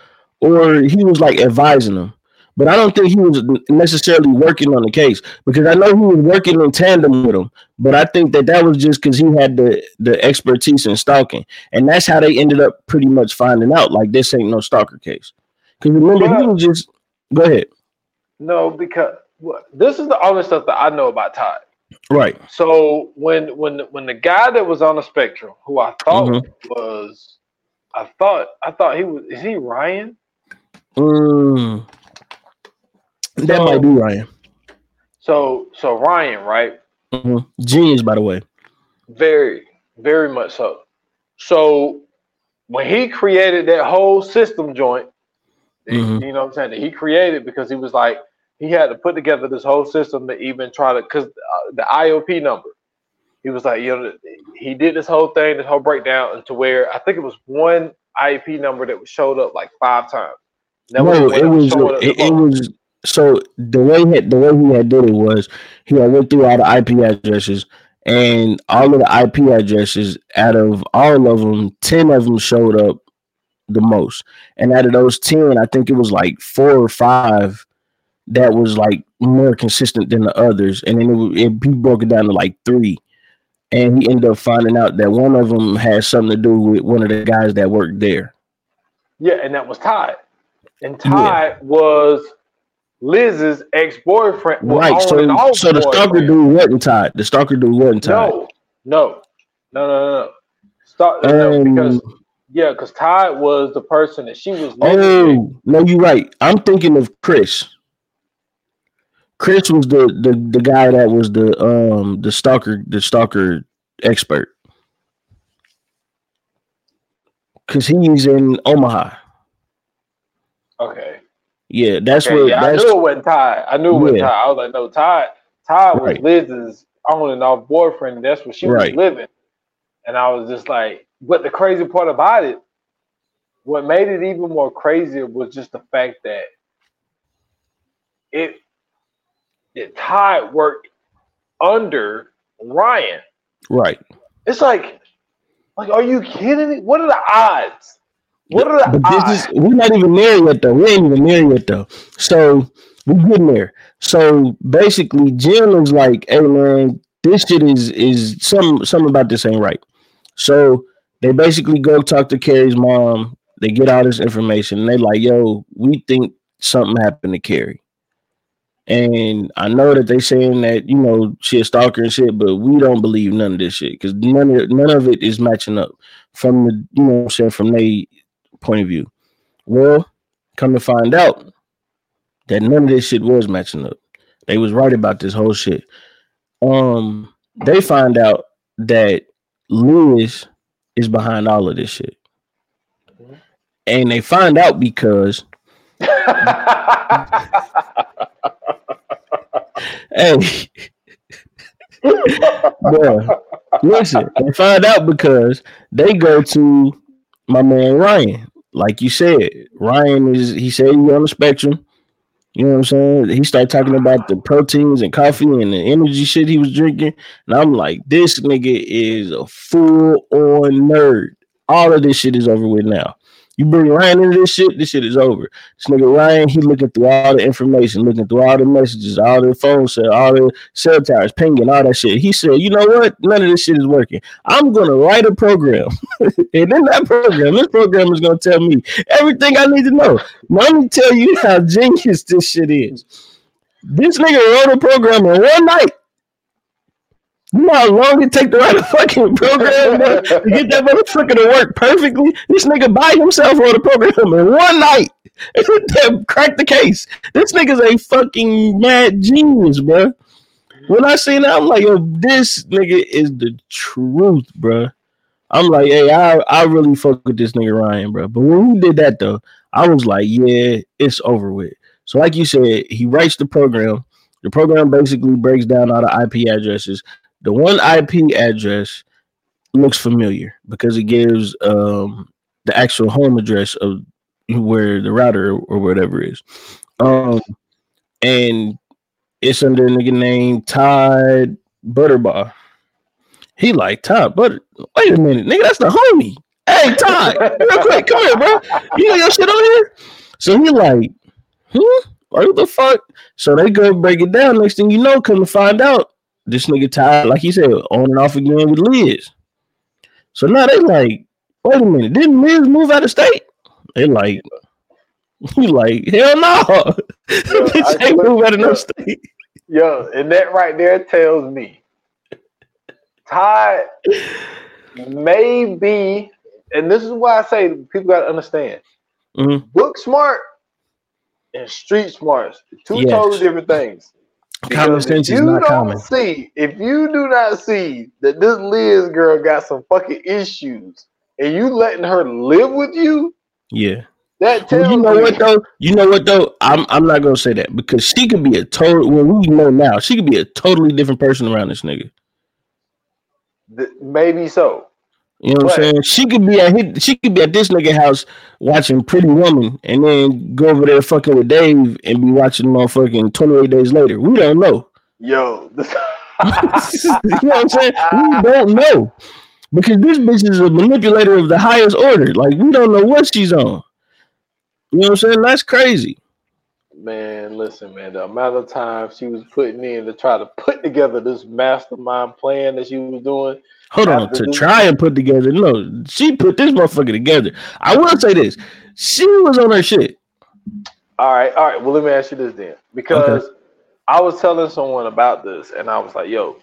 or he was like advising them. But I don't think he was necessarily working on the case because I know he was working in tandem with him. But I think that that was just because he had the the expertise in stalking, and that's how they ended up pretty much finding out like this ain't no stalker case. Because remember, he was just go ahead, No, because well, this is the only stuff that I know about Todd. right? So when when when the guy that was on the spectrum, who I thought Mhm. was, I thought I thought he was. Is he Ryan? Mm. That So- might be Ryan. So so Ryan, right? Mhm. Genius, by the way. Very very much so. So when he created that whole system joint, Mhm. you know what I'm saying? He created because he was like he had to put together this whole system to even try to because uh, the IOP number. He was like, you know, he did this whole thing, this whole breakdown, to where I think it was one IEP number that showed up like five times. That no, what it was showing up the it, it was so the way he, the way he had did it was he had went through all the IP addresses and all of the IP addresses out of all of them, ten of them showed up the most, and out of those ten, I think it was like four or five that was like more consistent than the others, and then it, it he broke it down to like three. And he ended up finding out that one of them had something to do with one of the guys that worked there. Yeah, and that was Todd. And Yeah. Todd was Liz's ex-boyfriend. well, Right. So, so the stalker boyfriend. dude wasn't tied. The stalker dude wasn't tied. No, no, no, no, no. Start no, Um, because yeah, because Todd was the person that she was. oh no, you're right. I'm thinking of Chris. Chris was the, the the guy that was the um the stalker the stalker expert. because he's in Omaha. Okay. Yeah, that's Okay, what. yeah, I knew it wasn't Ty. I knew it wasn't Yeah. Ty. I was like, no, Ty. Ty was Right. Liz's on and off boyfriend. And that's what she Right. was living. And I was just like, but the crazy part about it, what made it even more crazy was just the fact that it that Ty worked under Ryan. right. It's like, like, are you kidding me? What are the odds? What are the But odds? this is we're not even there yet though. We ain't even there yet though. So we're getting there. So basically, Jim is like, "Hey man, this shit is is some something about this ain't right." So they basically go talk to Cari's mom. They get all this information. And they like, "Yo, we think something happened to Cari." And I know that they saying that you know she a stalker and shit, but we don't believe none of this shit because none of none of it is matching up from the you know what I'm saying from their point of view. Well, come to find out that none of this shit was matching up. They was right about this whole shit. Um, they find out that Lewis is behind all of this shit, and they find out because hey, bro, listen, they find out because they go to my man Ryan. Like you said, Ryan is he said he's on the spectrum. You know what I'm saying? He started talking about the proteins and coffee and the energy shit he was drinking. And I'm like, this nigga is a full on nerd. All of this shit is over with now. You bring Ryan into this shit, this shit is over. This nigga Ryan, he looking through all the information, looking through all the messages, all the phone cell, all the cell towers, pinging, all that shit. He said, you know what? None of this shit is working. I'm gonna write a program. and in that program, this program is gonna tell me everything I need to know. Now, let me tell you how genius this shit is. This nigga wrote a program in one night. You know how long it take to write a fucking program to get that motherfucker to work perfectly? This nigga by himself wrote a program in one night. Cracked the case. This nigga's a fucking mad genius, bro. When I seen that, I'm like, yo, this nigga is the truth, bro. I'm like, hey, I, I really fuck with this nigga Ryan, bro. But when he did that though, I was like, yeah, it's over with. So, like you said, he writes the program. The program basically breaks down all the IP addresses. The one IP address looks familiar because it gives um, the actual home address of where the router or whatever is. Um, and it's under a nigga named Todd Butterbaugh. He like Todd Butter. Wait a minute, nigga, that's the homie. Hey Todd, real quick, come here, bro. You got your shit on here? So he like, hmm, what the fuck? So they go break it down. Next thing you know, come to find out, this nigga Todd, like he said, on and off again with Liz. So now they like, wait a minute, didn't Liz move out of state? They like, he like, hell no, bitch ain't move out of no state. Yo, and that right there tells me Todd may be, and this is why I say people got to understand Mhm. book smart and street smarts, two Yes. totally different things. Common sense is you not don't common. see, if you do not see that this Liz girl got some fucking issues, and you letting her live with you, Yeah. that tells Well, you know me what though? You know what though? I'm I'm not gonna say that because she could be a total. Well, we know now she could be a totally different person around this nigga. that maybe so. You know what I'm saying? She could be at his, she could be at this nigga house watching Pretty Woman, and then go over there fucking with Dave and be watching motherfucking 28 days later. We don't know. Yo, you know what I'm saying? We don't know because this bitch is a manipulator of the highest order. Like we don't know what she's on. You know what I'm saying? That's crazy. Man, listen, man, the amount of time she was putting in to try to put together this mastermind plan that she was doing. Hold on, to try and put together. No, she put this motherfucker together. I will say this: she was on her shit. All right, all right. Well, let me ask you this then. Because I was telling someone about this and I was like, yo,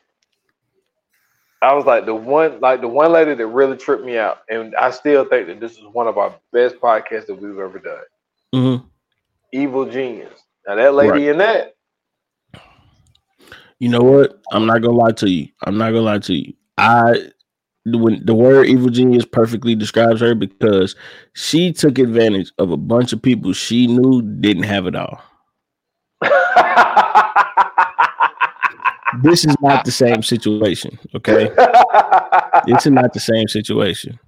I was like the one like the one lady that really tripped me out, and I still think that this is one of our best podcasts that we've ever done. Mhm. Evil Genius. Now that lady Right. in that, You know what? I'm not gonna lie to you. I'm not gonna lie to you. I the, the word evil genius perfectly describes her because she took advantage of a bunch of people she knew didn't have it all. this is not the same situation, okay? this is not the same situation.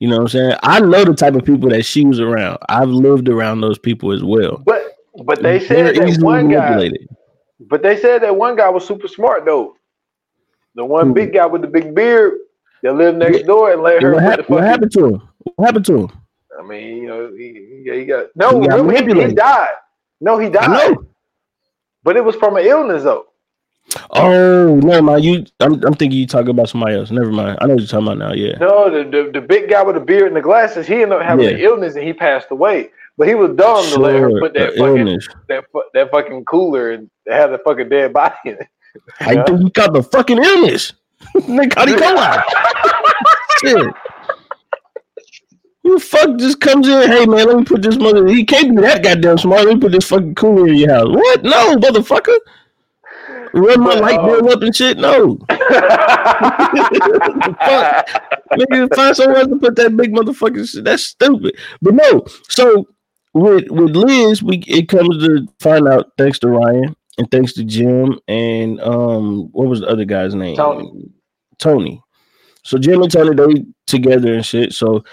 You know what I'm saying? I know the type of people that she was around. I've lived around those people as well. But but they said that one guy. But they said that one guy was super smart though. The one big hmm. guy with the big beard that lived next door and let her. What, hap- what happened to him? What happened to him? I mean, you know, he, he, he got no. He, got he died. No, he died. But it was from an illness though. Oh, never mind. You, I'm, I'm thinking you talking about somebody else. Never mind. I know what you're talking about now. Yeah. No, the, the, the big guy with the beard and the glasses. He ended up having yeah. an illness and he passed away. But he was dumb sure, to let her put that fucking illness. that that fucking cooler and have the fucking dead body in it. I think he got the fucking illness. How'd he come out? Shit. Who fuck just comes in? Hey man, let me put this mother. He can't be that goddamn smart. Let me put this fucking cooler in your house. What? No, motherfucker run my light bill up and shit. No. fuck. Nigga, find somewhere to put that big motherfucking shit. That's stupid. But no. So with with Liz, we it comes to find out thanks to Ryan and thanks to Jim and um what was the other guy's name? Tony. Tony. So Jim and Tony they together and shit. So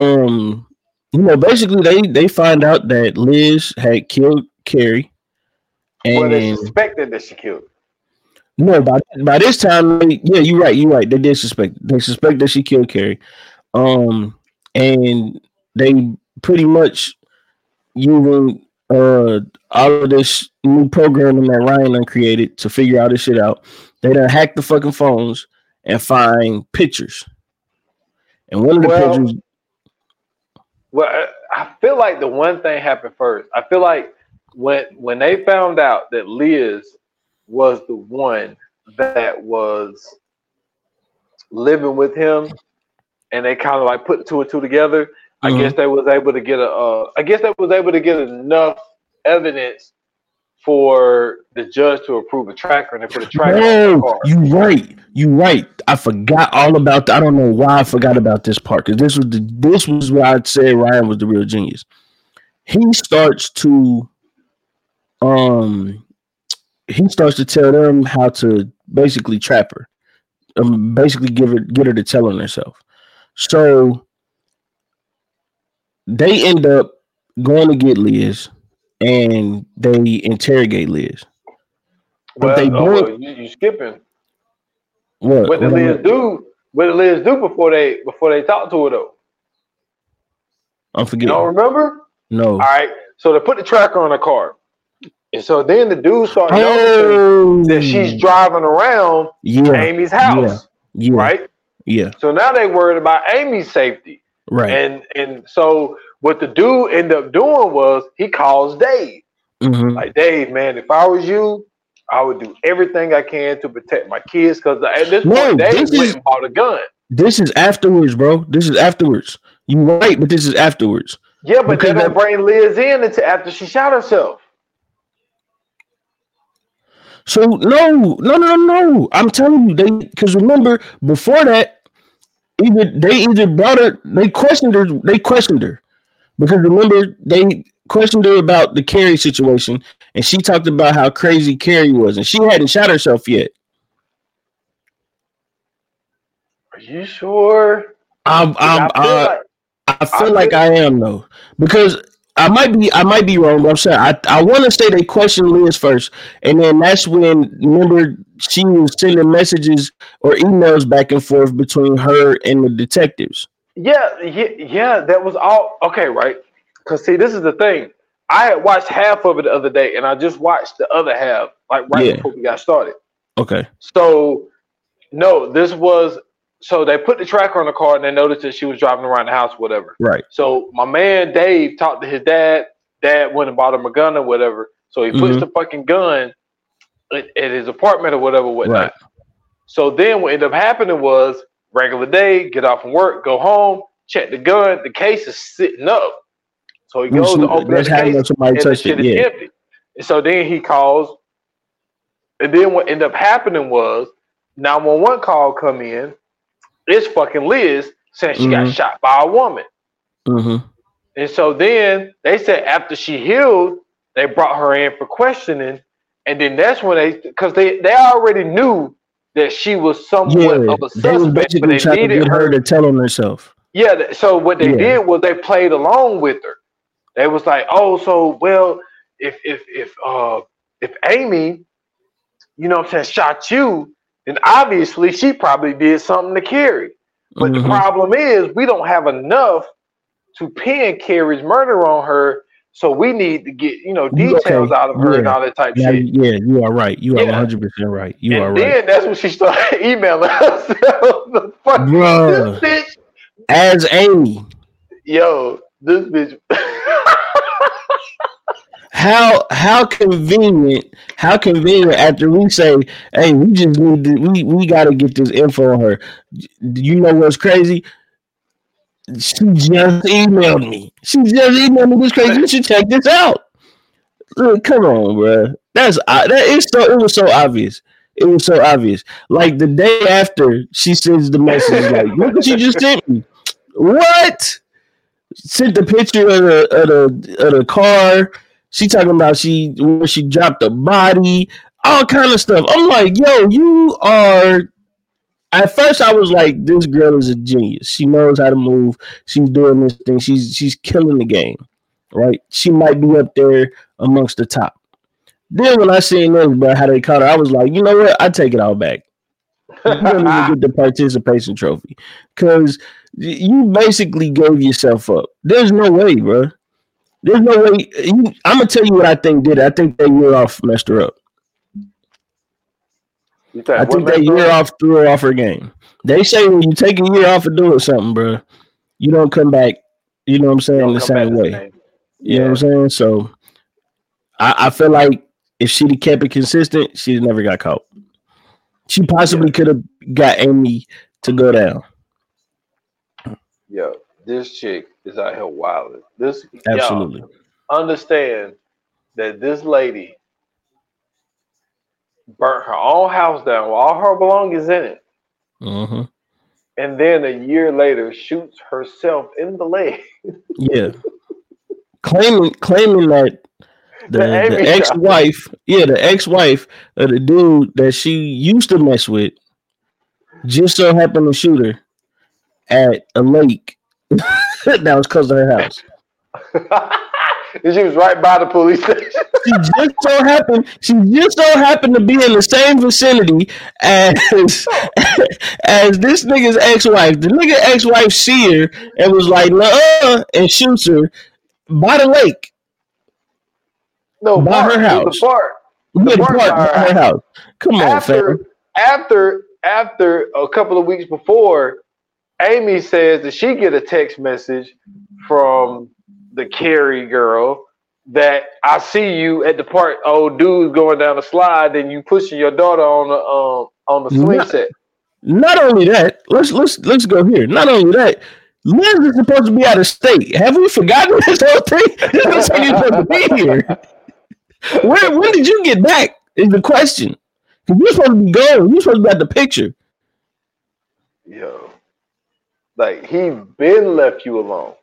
um you know basically they they find out that Liz had killed Cari. And well, they suspected that she killed. No, by by this time, yeah, you're right. You're right. They did suspect. They suspect that she killed Cari, um, and they pretty much using uh all of this new programming that Ryan created to figure all this shit out. They done hack the fucking phones and find pictures. And one of the well, pictures. Well, I feel like the one thing happened first. I feel like when when they found out that Liz was the one that was living with him, and they kind of like put two and two together. Mm-hmm. I guess they was able to get a. Uh, I guess they was able to get enough evidence for the judge to approve a tracker, and put a tracker. Oh, you right, you right. I forgot all about. that. I don't know why I forgot about this part because this was the this was why I'd say Ryan was the real genius. He starts to um he starts to tell them how to basically trap her, um, basically give her get her to tell on herself. So they end up going to get Liz, and they interrogate Liz. But well, they oh, both, oh, you, you skipping. What? What did Liz do? What did Liz do before they before they talked to her though? I'm forgetting. You don't remember? No. All right. So they put the tracker on the car. And so then the dude started oh. noticing that she's oh. driving around yeah. Amy's house. Yeah. yeah. Right? Yeah. So now they worried about Amy's safety. Right. And and so what the dude ended up doing was he calls Dave. Mm-hmm. Like Dave, man, if I was you, I would do everything I can to protect my kids because at this no, point, Dave this went is, and bought a gun. This is afterwards, bro. This is afterwards. You right, but this is afterwards. Yeah, but because they don't bring Liz in until after she shot herself. So no, no, no, no. I'm telling you, they because remember before that, either they either brought her, they questioned her, they questioned her because remember they questioned her about the Cari situation, and she talked about how crazy Cari was, and she hadn't shot herself yet. Are you sure? I'm, I'm, I feel, like, I feel I like I am though because I might be I might be wrong, but I'm saying I, I want to say they questioned Liz first, and then that's when remember she was sending messages or emails back and forth between her and the detectives. Yeah, yeah, yeah. That was all okay, right? Because see, this is the thing. I had watched half of it the other day, and I just watched the other half like right yeah. before we got started. Okay. So no, this was so they put the tracker on the car and they noticed that she was driving around the house, whatever. Right. So my man Dave talked to his dad. Dad went and bought him a gun or whatever. So he puts mm-hmm. the fucking gun at, at, his apartment or whatever, whatnot. Right. So then what ended up happening was regular day, get off from work, go home, check the gun. The case is sitting up. So he goes to open the case and the shit it, yeah. is empty. And so then he calls. And then what ended up happening was 911 call come in it's fucking Liz since she got Mhm. shot by a woman. Mm-hmm. And so then they said after she healed, they brought her in for questioning, and then that's when they because they they already knew that she was somewhat Yeah, of a they suspect, but they trying to needed get her her. to tell on herself. Yeah, so what they Yeah. did was they played along with her. They was like, oh, so well, if if if uh if Amy, you know what I'm saying, shot you, then obviously she probably did something to Cari. But the Mhm. problem is we don't have enough to pin Cari's murder on her. So we need to get, you know, Okay, details out of her and all that type Now, shit. yeah, you are right. You are 100 percent right. You and are then right, that's when she started emailing us. the fuck, Bruh. this bitch, as Amy. yo, this bitch. How how convenient? How convenient after we say, "Hey, we just need to, we we got to get this info on her." Do you know what's crazy? She just emailed me. She just emailed me this crazy. You should check this out. Look, come on, bro. That's uh, that is so. It was so obvious. It was so obvious. Like the day after, she sends the message like, "Look what you just sent me." What? Sent the picture of the of the of the car. She talking about she where she dropped the body, all kind of stuff. I'm like, yo, you are. At first, I was like, this girl is a genius. She knows how to move. She's doing this thing. She's she's killing the game, right? She might be up there amongst the top. Then when I seen them, bro, how they caught her, I was like, you know what? I take it all back. You don't even get the participation trophy because you basically gave yourself up. There's no way, bro. There's no way. You, I'm gonna tell you what I think did. it. I think that year off messed her up. I think that year off threw her off her game. They say when you take a year off of doing something, bro, you don't come back. You know what I'm saying? The same way. same. You know what I'm saying? So I, I feel like if she'd have kept it consistent, she'd never got caught. She possibly could have got Amy to go down. Yo, this chick is out here wilding. This Absolutely. Understand that this lady burnt her own house down with all her belongings in it, hmm and then a year later shoots herself in the leg. Yeah. claiming claiming that the, The the, ex-wife, yeah, the ex-wife of the dude that she used to mess with just so happened to shoot her at a lake that was close to her house. she was right by the police station. She just so happened she just so happened to be in the same vicinity as as this nigga's ex-wife. The nigga ex-wife see her and was like, uh and shoots her by the lake. no, By Bart, her house. The. Yeah, the park park by her by her house. Come on, after fam. after after a couple of weeks before, Amy says that she get a text message from the Cari girl that I see you at the park. Old dude's going down the slide, and you pushing your daughter on the um on the swing Not- set. Not only that, let's let's let's go here. Not only that, Liz is supposed to be out of state. Have we forgotten this whole thing? This is you're supposed to be here. Where when did you get back? Is the question. You're supposed to be going. You're supposed to be at the picture. Yo, like he been left you alone.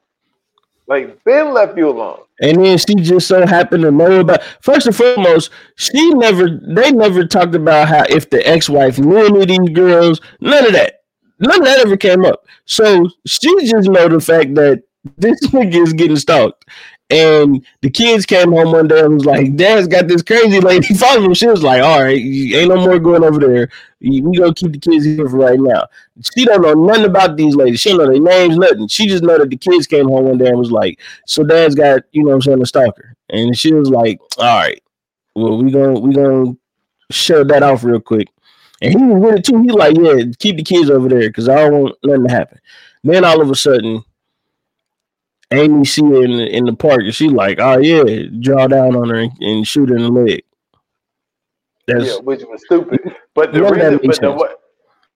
Like been left you alone. And then she just so happened to know about. First and foremost, she never. They never talked about how if the ex-wife knew any of these girls. None of that. None of that ever came up. So she just know the fact that this nigga is getting stalked. And the kids came home one day and was like, "Dad's got this crazy lady following him." She was like, "All right, ain't no more going over there. We gonna keep the kids here for right now." She don't know nothing about these ladies. She don't know their names, nothing. She just know that the kids came home one day and was like, "So Dad's got you know what I'm saying a stalker," and she was like, "All right, well we gonna we gonna shut that off real quick." And he was with it too. He like, "Yeah, keep the kids over there because I don't want nothing to happen." Then all of a sudden. Amy see her in the, in the park and she like, oh yeah, draw down on her and, and shoot her in the leg. That's yeah, which was stupid. But the None of that reason, but sense. what,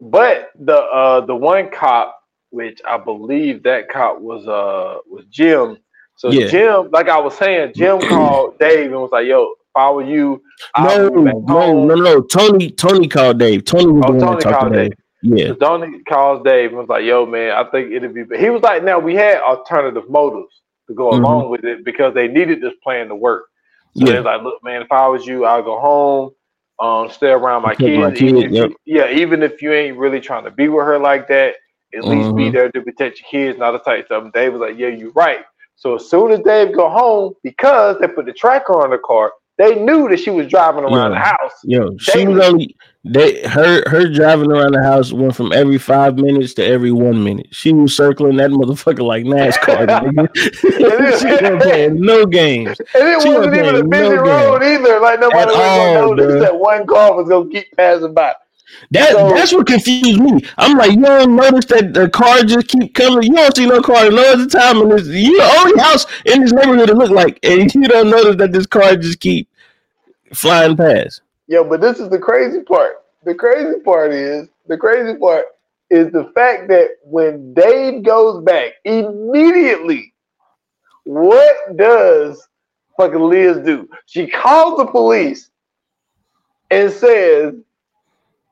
but the uh the one cop, which I believe that cop was uh was Jim. So Yeah. Jim, like I was saying, Jim called Dave and was like, "Yo, if I were you, no, no, no, no. Tony, Tony called Dave. Tony was Oh, the one Tony that talked to Dave. Dave. Yeah. So Donnie calls Dave and was like, "Yo, man, I think it'd be." He was like, "Now we had alternative motives to go Mhm. along with it because they needed this plan to work." So Yeah. they're like, "Look, man, if I was you, I'll go home, um, stay around my my kids. even kid, if yep. you, yeah, even if you ain't really trying to be with her like that, at least be Mhm. there to protect your kids, not to type stuff." And Dave was like, "Yeah, you're right." So as soon as Dave go home, because they put the tracker on the car, they knew that she was driving around Yeah. the house. Yeah, she Daily. was only they her her driving around the house went from every five minutes to every one minute. She was circling that motherfucker like NASCAR. she wasn't playing no games. And it She wasn't even a busy no road either. Like nobody was all, gonna notice bruh. that one car was gonna keep passing by. That So- that's what confused me. I'm like, you don't notice that the car just keep coming. You don't see no car no other time, and this you the only house in this neighborhood it look like, and you don't notice that this car just keep flying past. Yo, but this is the crazy part. The crazy part is the crazy part is the fact that when Dave goes back immediately, what does fucking Liz do? She calls the police and says,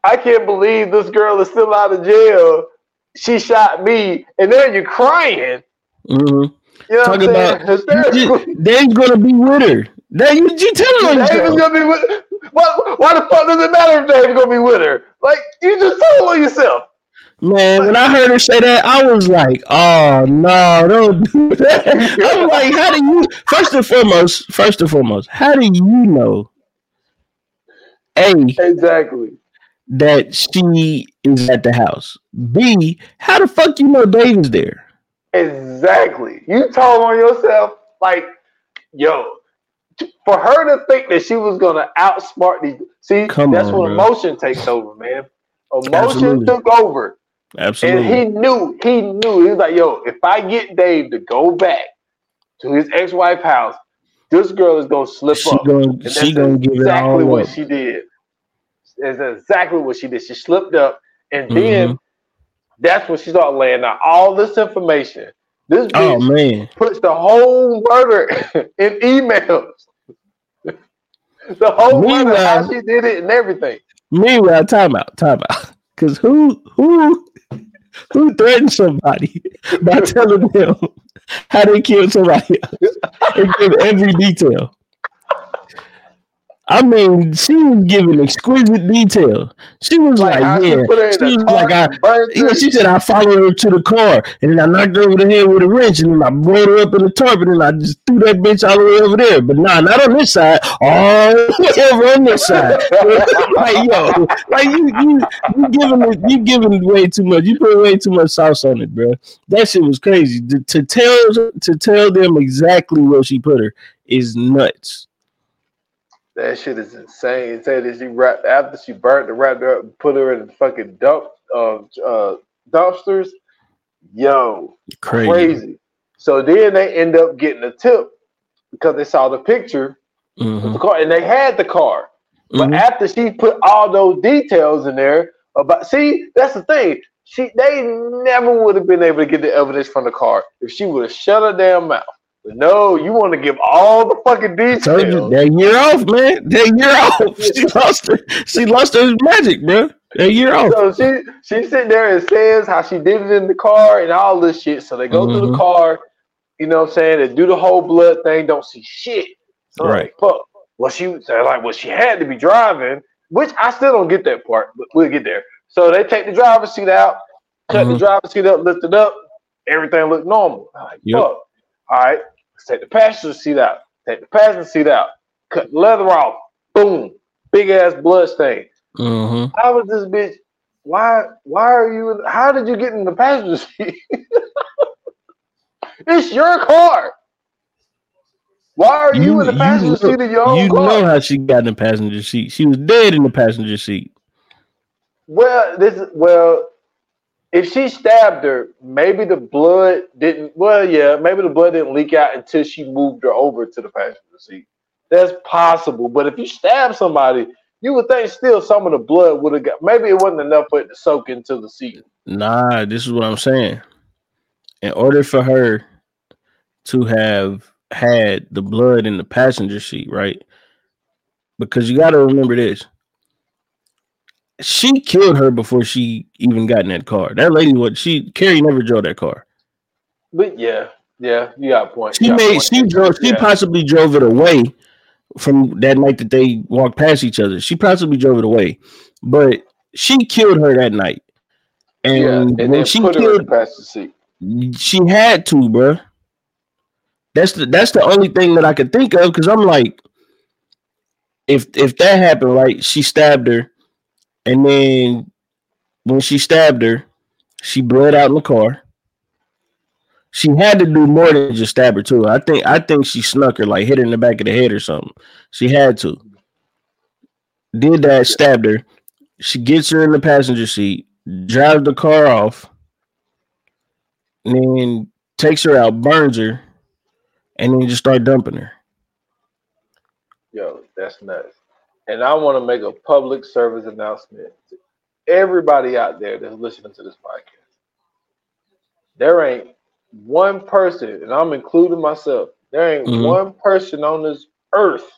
I can't believe this girl is still out of jail. She shot me, and then you're crying. Mm-hmm. You know Talk what I'm about. Dave's gonna be with her. That you, you telling on Dave is gonna be with. Why, why the fuck does it matter if Dave's gonna be with her? Like you just told on yourself. Man, when I heard her say that, I was like, "Oh no, don't do that." I was like, "How do you?" First and foremost, first and foremost, how do you know? A Exactly. that she is at the house. B, how the fuck you know Dave is there? Exactly. You told on yourself, like, yo, for her to think that she was gonna outsmart these. See, Come that's on, when bro. emotion takes over, man. Emotion Absolutely. took over, Absolutely. and he knew. He knew. He was like, yo, if I get Dave to go back to his ex-wife house, this girl is gonna slip she up. gonna And she gonna give exactly what up. she did. That's exactly what she did. She slipped up, and Mm-hmm. then that's when she started laying out all this information. This Oh man, puts the whole murder in emails. the whole murder, how she did it, and everything. meanwhile, time out, time out. Because who who who threatened somebody by telling them how they killed somebody else and give every detail? I mean, she was giving exquisite detail. She was Like, like, "Yeah." she put her in She the was like, "I." Yeah, she said I followed her to the car, and then I knocked her over the head with a wrench, and then I brought her up in the tarp, and then I just threw that bitch all the way over there. But nah, not on this side, all the way over on this side. like yo, like you, you, you giving it, you giving way too much. You put way too much sauce on it, bro. That shit was crazy. To, to tell to tell them exactly where she put her is nuts. That shit is insane. It said that she wrapped after she burnt the wrapped her up put her in the fucking dump uh, uh dumpsters. Yo, Crazy. crazy. So then they end up getting a tip because they saw the picture of Mhm. the car and they had the car. But Mhm. after she put all those details in there about see, that's the thing. She they never would have been able to get the evidence from the car if she would have shut her damn mouth. But no, you want to give all the fucking details. that year off, man. That year off. She lost her. She lost her magic, bro. That year off. So she she sitting there and says how she did it in the car and all this shit. So they go through the Mhm. car, you know what I'm saying? They do the whole blood thing, don't see shit. So Right. like, fuck. Well, she like, well, she had to be driving, which I still don't get that part, but we'll get there. So they take the driver's seat out, cut the Mhm. driver's seat up, lift it up, everything looked normal. I'm like, Yep. fuck. All right, take the passenger seat out. Take the passenger seat out. Cut the leather off. Boom. Big ass blood stain. Mm-hmm. How was this bitch? Why? Why are you? How did you get in the passenger seat? it's your car. Why are you, in the passenger know, seat of your own you car? know how she got in the passenger seat. She was dead in the passenger seat. Well, this is well. If she stabbed her, maybe the blood didn't. Well, yeah, maybe the blood didn't leak out until she moved her over to the passenger seat. That's possible. But if you stab somebody, you would think still some of the blood would have got. Maybe it wasn't enough for it to soak into the seat. Nah, this is what I'm saying. In order for her to have had the blood in the passenger seat, right? Because you got to remember this. She killed her before she even got in that car. That lady, what she Cari never drove that car. But yeah, yeah, you got a point. She You got a made point. she drove she Yeah. possibly drove it away from that night that they walked past each other. She possibly drove it away, but she killed her that night. And, yeah, and when then she her in the seat. she had to, bruh. That's the that's the only thing that I could think of because I'm like, if if that happened, right? She stabbed her, and then when she stabbed her, she bled out in the car. She had to do more than just stab her too. I think I think she snuck her, like hit her in the back of the head or something. She had to. Did that, stabbed her. She gets her in the passenger seat, drives the car off, and then takes her out, burns her, and then just start dumping her. Yo, that's nuts. And I want to make a public service announcement to everybody out there that's listening to this podcast. There ain't one person, and I'm including myself, there ain't Mhm. one person on this earth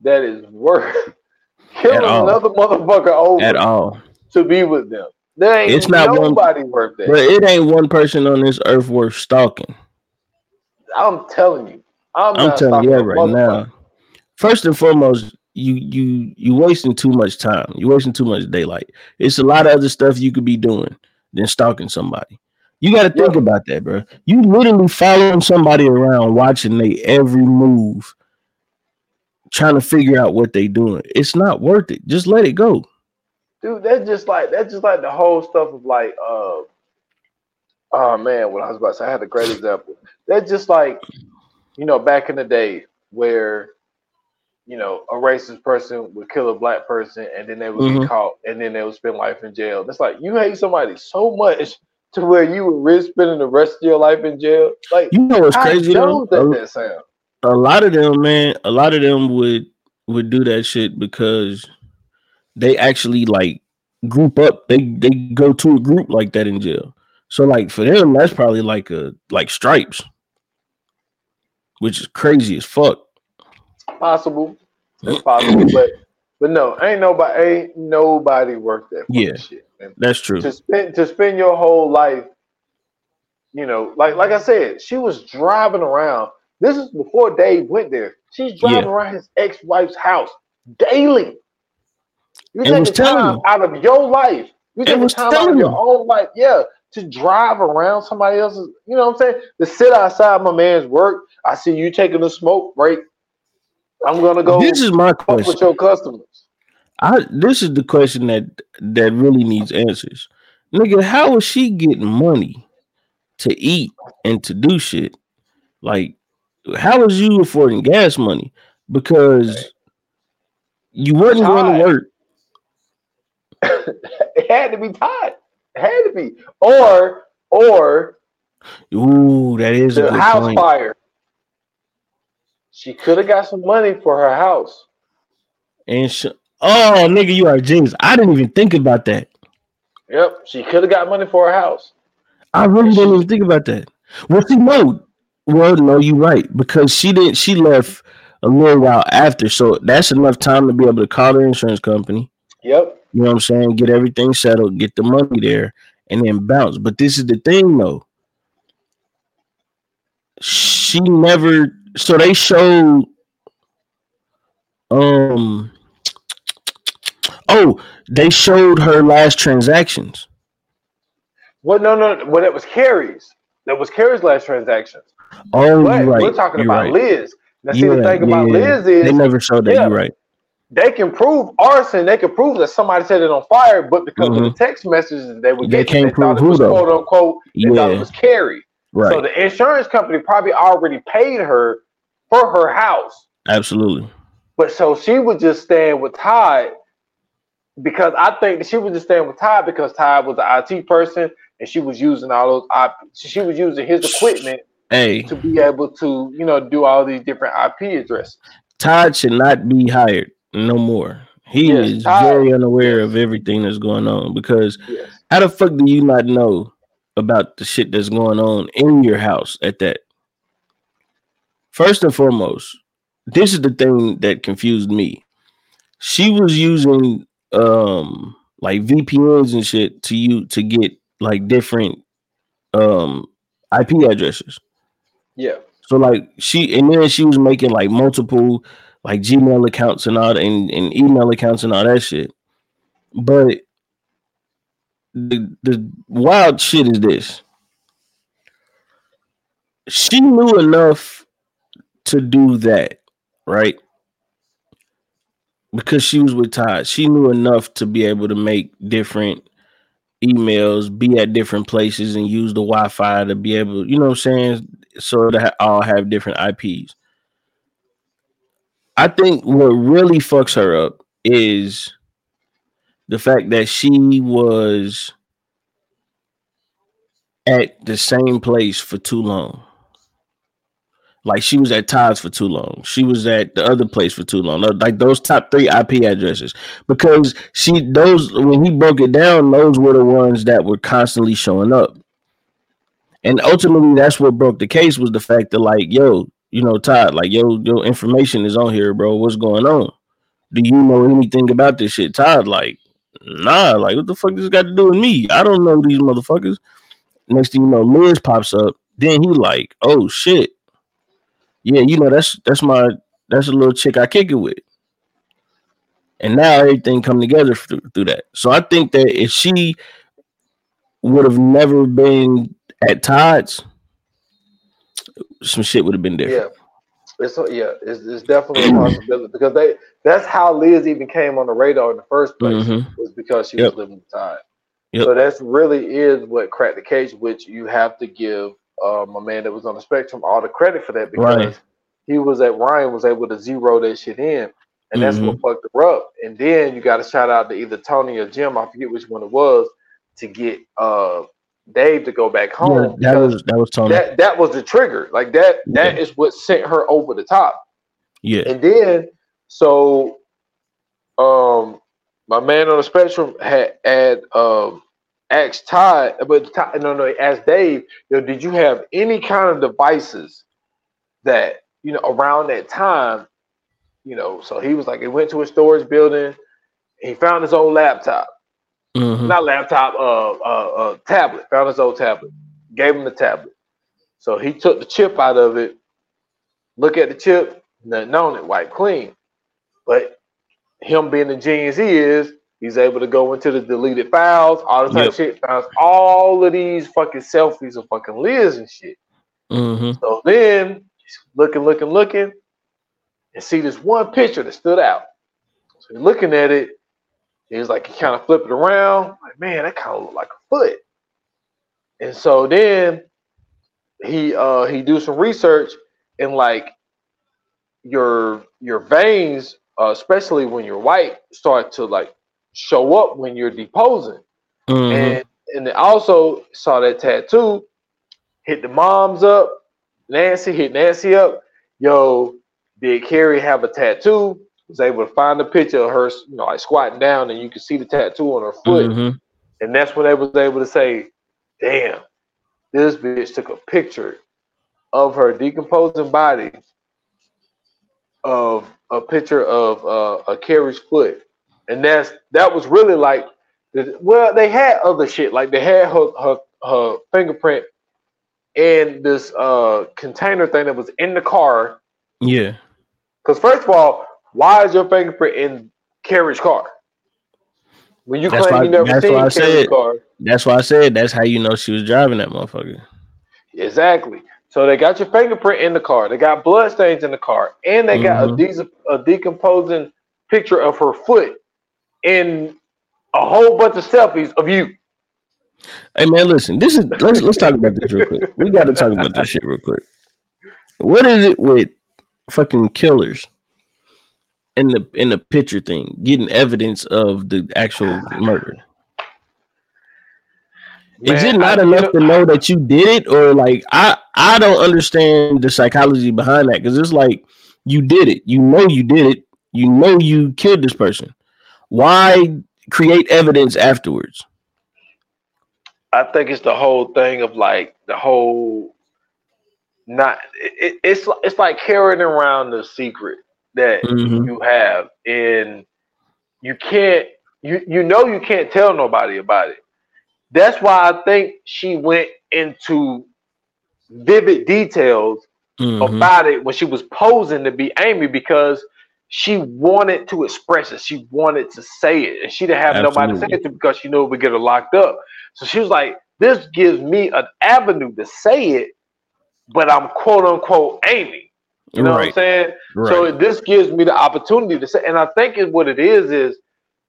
that is worth killing another motherfucker over At all. to be with them. There ain't It's not one- nobody worth that. But it ain't one person on this earth worth stalking. I'm telling you. I'm, I'm telling you stalking that a right now. First and foremost, you you you wasting too much time. You're wasting too much daylight. It's a lot of other stuff you could be doing than stalking somebody. You got to think Yeah. about that, bro. You literally following somebody around, watching they every move, trying to figure out what they doing. It's not worth it. Just let it go. dude that's just like that's just like the whole stuff of like uh oh man what i was about to say i had a great example that's just like you know back in the day where you know a racist person would kill a black person and then they would Mhm. get caught and then they would spend life in jail It's like you hate somebody so much to where you would risk spending the rest of your life in jail like You know what's crazy though? dumb does A, that sound a lot of them, man, a lot of them would would do that shit because they actually like group up. They they go to a group like that in jail. So like for them, that's probably like a like stripes, which is crazy as fuck. Possible it's possible but but no ain't nobody ain't nobody worth that Yeah. shit. That's true. to spend to spend your whole life, you know, like like I said, she was driving around. This is before Dave went there. She's driving Yeah. around his ex-wife's house daily. You And take was the time you. out of your life. You take the time out of your you. own life, yeah, to drive around somebody else's. You know what I'm saying? To sit outside my man's work. I see you taking a smoke break. I'm gonna go This is my fuck with question. your customers. I this is the question that that really needs answers. Nigga, how is she getting money to eat and to do shit? Like, how is you affording gas money? Because you wasn't going to work. It had to be tied. It had to be. Or or Ooh, that is a the good house point. fire. She could have got some money for her house. And sh- oh, nigga, you are genius. I didn't even think about that. Yep, she could have got money for her house. I really didn't even think about that. Well, see, no, well, no, you're right because she didn't. She left a little while after, so that's enough time to be able to call her insurance company. Yep. You know what I'm saying? Get everything settled, get the money there, and then bounce. But this is the thing, though. She never. So they showed. Um. Oh, they showed her last transactions. Well, no, no. Well, that was Cari's. That was Cari's last transactions. Oh, But right. we're talking you're about right. Liz. Now, see, You're the right. thing about Yeah, yeah, Liz is They never showed that. Yeah. You're right. they can prove arson. They can prove that somebody set it on fire, but because of the text messages they were Mm-hmm. They getting, can't they prove it who, was though. quote unquote. They thought it was Cari. Right. So the insurance company probably already paid her for her house. Absolutely. But so she was just staying with Todd because I think that she was just staying with Todd because Todd was an IT person and she was using all those IP, she was using his equipment Hey, to be able to, you know, do all these different IP addresses. Todd should not be hired no more. He Yes, is Todd- very unaware of everything that's going on because Yes. how the fuck do you not know about the shit that's going on in your house at that? First and foremost, this is the thing that confused me. She was using um like VPNs and shit to you to get like different um IP addresses. Yeah. So like she and then she was making like multiple like Gmail accounts and all and, and email accounts and all that shit. But the the wild shit is this. She knew enough to do that, right? Because she was with Todd, she knew enough to be able to make different emails, be at different places, and use the Wi-Fi to be able, you know, what I'm saying, so that all have different IPs. I think what really fucks her up is the fact that she was at the same place for too long. Like she was at Todd's for too long. She was at the other place for too long. Like those top three IP addresses, because she those when he broke it down, those were the ones that were constantly showing up. And ultimately, that's what broke the case was the fact that like, yo, you know, Todd, like, yo, your information is on here, bro. What's going on? Do you know anything about this shit? Todd, like, nah, like, what the fuck does this got to do with me? I don't know these motherfuckers. Next thing you know, Liz pops up. Then he like, oh shit, yeah, you know that's that's my that's a little chick I kick it with. And now everything come together through, through that. So I think that if she would have never been at Todd's, some shit would have been different. Yeah, it's yeah, it's, it's definitely a possibility because they that's how Liz even came on the radar in the first place Mhm. was because she Yep. was living with Todd. Yep. So that's really is what cracked the case, which you have to give um, a man that was on the spectrum all the credit for that because Right. he was at Ryan was able to zero that shit in, and that's what Mm-hmm. fucked her up. And then you got to shout out to either Tony or Jim, I forget which one it was, to get uh, Dave to go back Yeah, home. that was that was Tony. that that was the trigger. Like that that Yeah. is what sent her over the top. yeah. And then so um my man on the spectrum had had um asked Todd, but Todd, no no asked Dave, you know, did you have any kind of devices that you know around that time, you know? So he was like, he went to a storage building, he found his old laptop Mhm. not laptop, uh, uh, uh, tablet. Found his old tablet. Gave him the tablet. So he took the chip out of it. Look at the chip, nothing on it, wipe clean. But him being the genius he is, he's able to go into the deleted files, all the type Yep. of shit. Finds all of these fucking selfies of fucking Liz and shit. Mhm. So then looking, looking, looking, and see this one picture that stood out. So he's looking at it. He's like, he kind of flipped it around. Like, man, that kind of look like a foot. And so then he uh he do some research and like your your veins, uh, especially when you're white, start to like show up when you're deposing. Mhm. And and they also saw that tattoo hit the moms up, Nancy hit Nancy up. Yo, did Cari have a tattoo? Was able to find a picture of her, you know, like squatting down, and you can see the tattoo on her foot. Mhm. And that's when they was able to say, "Damn, this bitch took a picture of her decomposing body of a picture of uh, a Cari's foot." And that's that was really like, well, they had other shit like they had her her, her fingerprint in this uh container thing that was in the car. Yeah. Because first of all, why is your fingerprint in Cari's car? When you That's claim why- you never that's seen why I said- car. That's why I said that's how you know she was driving that motherfucker. Exactly. So they got your fingerprint in the car. They got blood stains in the car, and they got a, Mhm. de- a decomposing picture of her foot and a whole bunch of selfies of you. Hey man, listen. This is let's let's talk about this real quick. We got to talk about this shit real quick. What is it with fucking killers in the in the picture thing, getting evidence of the actual murder? is it not I- you enough know- to know that you did it, or like I I don't understand the psychology behind that because it's like you did it, you know you did it, you know you killed this person. Why create evidence afterwards? I think it's the whole thing of like the whole not it, it's it's like carrying around the secret that Mhm. you have and you can't you you know you can't tell nobody about it. That's why I think she went into vivid details Mhm. about it when she was posing to be Amy because she wanted to express it. She wanted to say it, and she didn't have nobody to say it to because she knew it would get her locked up. So she was like, "This gives me an avenue to say it, but I'm quote unquote Amy." You know what I'm saying? right. So this gives me the opportunity to say, and I think it, what it is is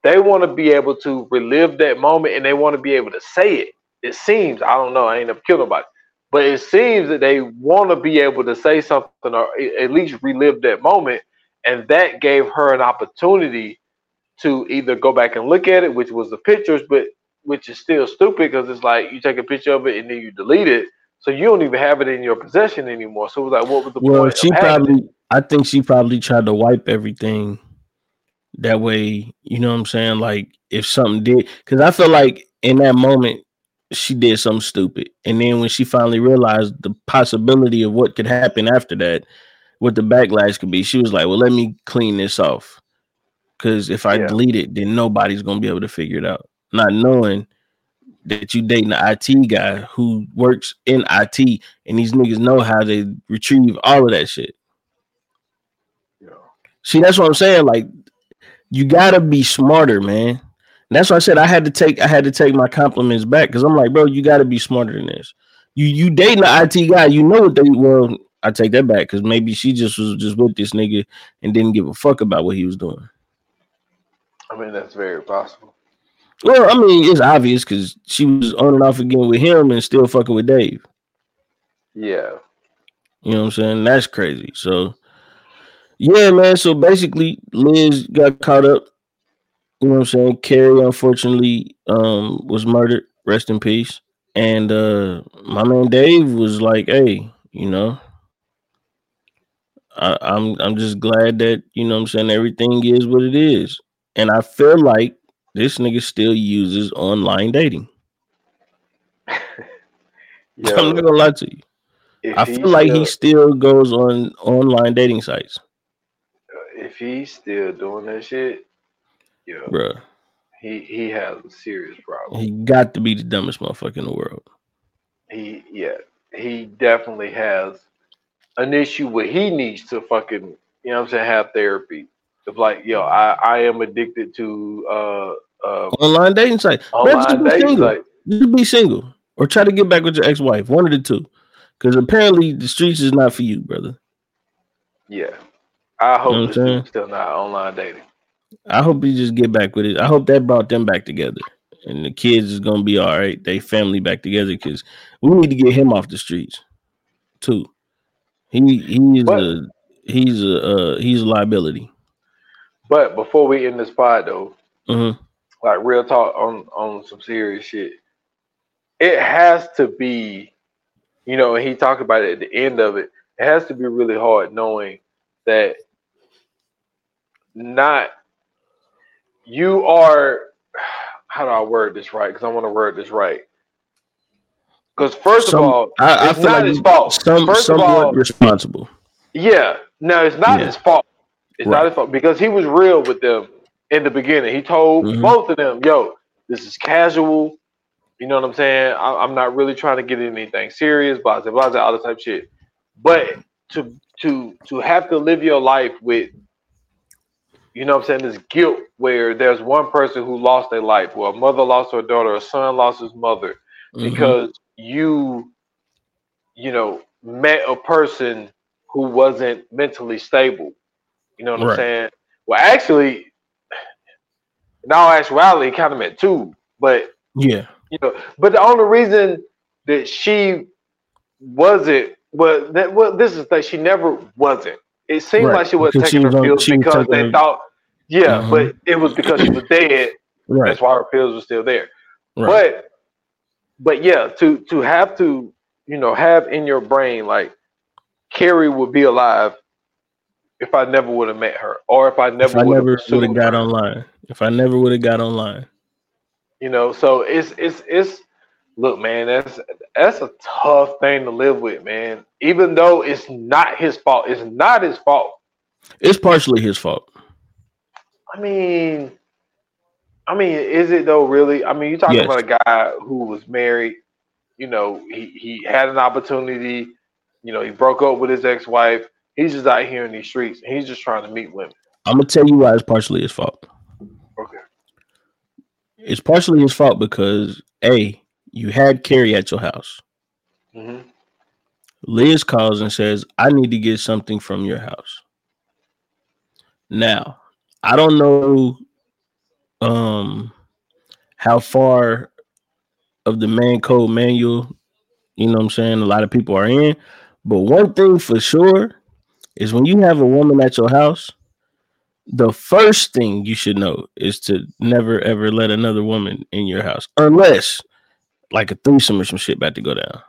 they want to be able to relive that moment, and they want to be able to say it. It seems I don't know. I ain't never killed nobody, but it seems that they want to be able to say something or at least relive that moment, and that gave her an opportunity to either go back and look at it, which was the pictures, but which is still stupid because it's like you take a picture of it and then you delete it, so you don't even have it in your possession anymore. So it was like, what was the Well, point? she having it? probably, I think she probably tried to wipe everything. That way, you know what I'm saying? Like, if something did, because I feel like in that moment, she did something stupid. And then when she finally realized the possibility of what could happen after that, what the backlash could be, she was like, well, let me clean this off. Because if I Yeah. delete it, then nobody's going to be able to figure it out. Not knowing that you dating an IT guy who works in IT and these niggas know how to retrieve all of that shit. Yeah. See, that's what I'm saying. Like, you gotta be smarter, man. That's why I said I had to take I had to take my compliments back because I'm like, bro, you gotta be smarter than this. You you dating an IT guy, you know what they well, I take that back because maybe she just was just with this nigga and didn't give a fuck about what he was doing. I mean, that's very possible. Well, I mean, it's obvious because she was on and off again with him and still fucking with Dave. Yeah. You know what I'm saying? That's crazy. So yeah, man. So basically Liz got caught up. You know what I'm saying? Cari unfortunately um was murdered. Rest in peace. And uh my man Dave was like, hey, you know. I, I'm I'm just glad that you know what I'm saying everything is what it is. And I feel like this nigga still uses online dating. I'm not gonna lie to you. I feel like still, he still goes on online dating sites, if he's still doing that shit, yeah, bruh. he he has a serious problem. He got to be the dumbest motherfucker in the world. He yeah, he definitely has an issue where he needs to fucking you know what I'm saying have therapy. Of like, yo, I I am addicted to uh uh Online dating site. Online be dating. single. Like, Just be single or try to get back with your ex-wife. One of the two. Because apparently the streets is not for you, brother. yeah, I hope know I'm saying? dude's still not online dating. I hope you just get back with it. I hope that brought them back together. And the kids is gonna be all right. They family back together because we need to get him off the streets too. He he is But- a he's a uh, he's a liability. But before we end this pod though, Mhm. like real talk on on some serious shit. It has to be, you know, and he talked about it at the end of it. It has to be really hard knowing that not you are. How do I word this right? Because I want to word this right. Because first Some- of all, I, I it's feel not like his fault. Some First of all, responsible. yeah, no, it's not Yeah. his fault. It's Right. not his fault because he was real with them in the beginning. He told Mhm. both of them, "Yo, this is casual. You know what I'm saying? I, I'm not really trying to get anything serious, blah blah blah, blah, all this type of shit. But to to to have to live your life with, you know what I'm saying, this guilt where there's one person who lost their life, where a mother lost her daughter, a son lost his mother, Mhm. because you you know met a person who wasn't mentally stable. You know what i'm saying? Well actually in all actuality kind of met two but yeah, you know but the only reason that she wasn't well that well this is that she never wasn't. It seemed Right, like she wasn't because taking was her pills because they thought yeah Mhm. but it was because she was dead right, that's why her pills were still there. Right. but but yeah, to to have to you know have in your brain like Cari would be alive if I never would have met her, or if I never would have never would have got her. online, if I never would have got online, You know, so it's it's it's look, man, that's that's a tough thing to live with, man. Even though it's not his fault, it's not his fault. it's partially his fault. I mean, I mean, is it though? Really? I mean, you're talking Yes. about a guy who was married. You know, he he had an opportunity. You know, he broke up with his ex-wife. He's just out here in these streets. He's just trying to meet women. I'm gonna tell you why it's partially his fault. Okay. It's partially his fault because a you had Cari at your house. hmm Liz calls and says, I need to get something from your house. Now, I don't know um how far of the man code manual, you know what I'm saying, a lot of people are in. But one thing for sure is when you have a woman at your house, the first thing you should know is to never ever let another woman in your house unless like a threesome or some shit about to go down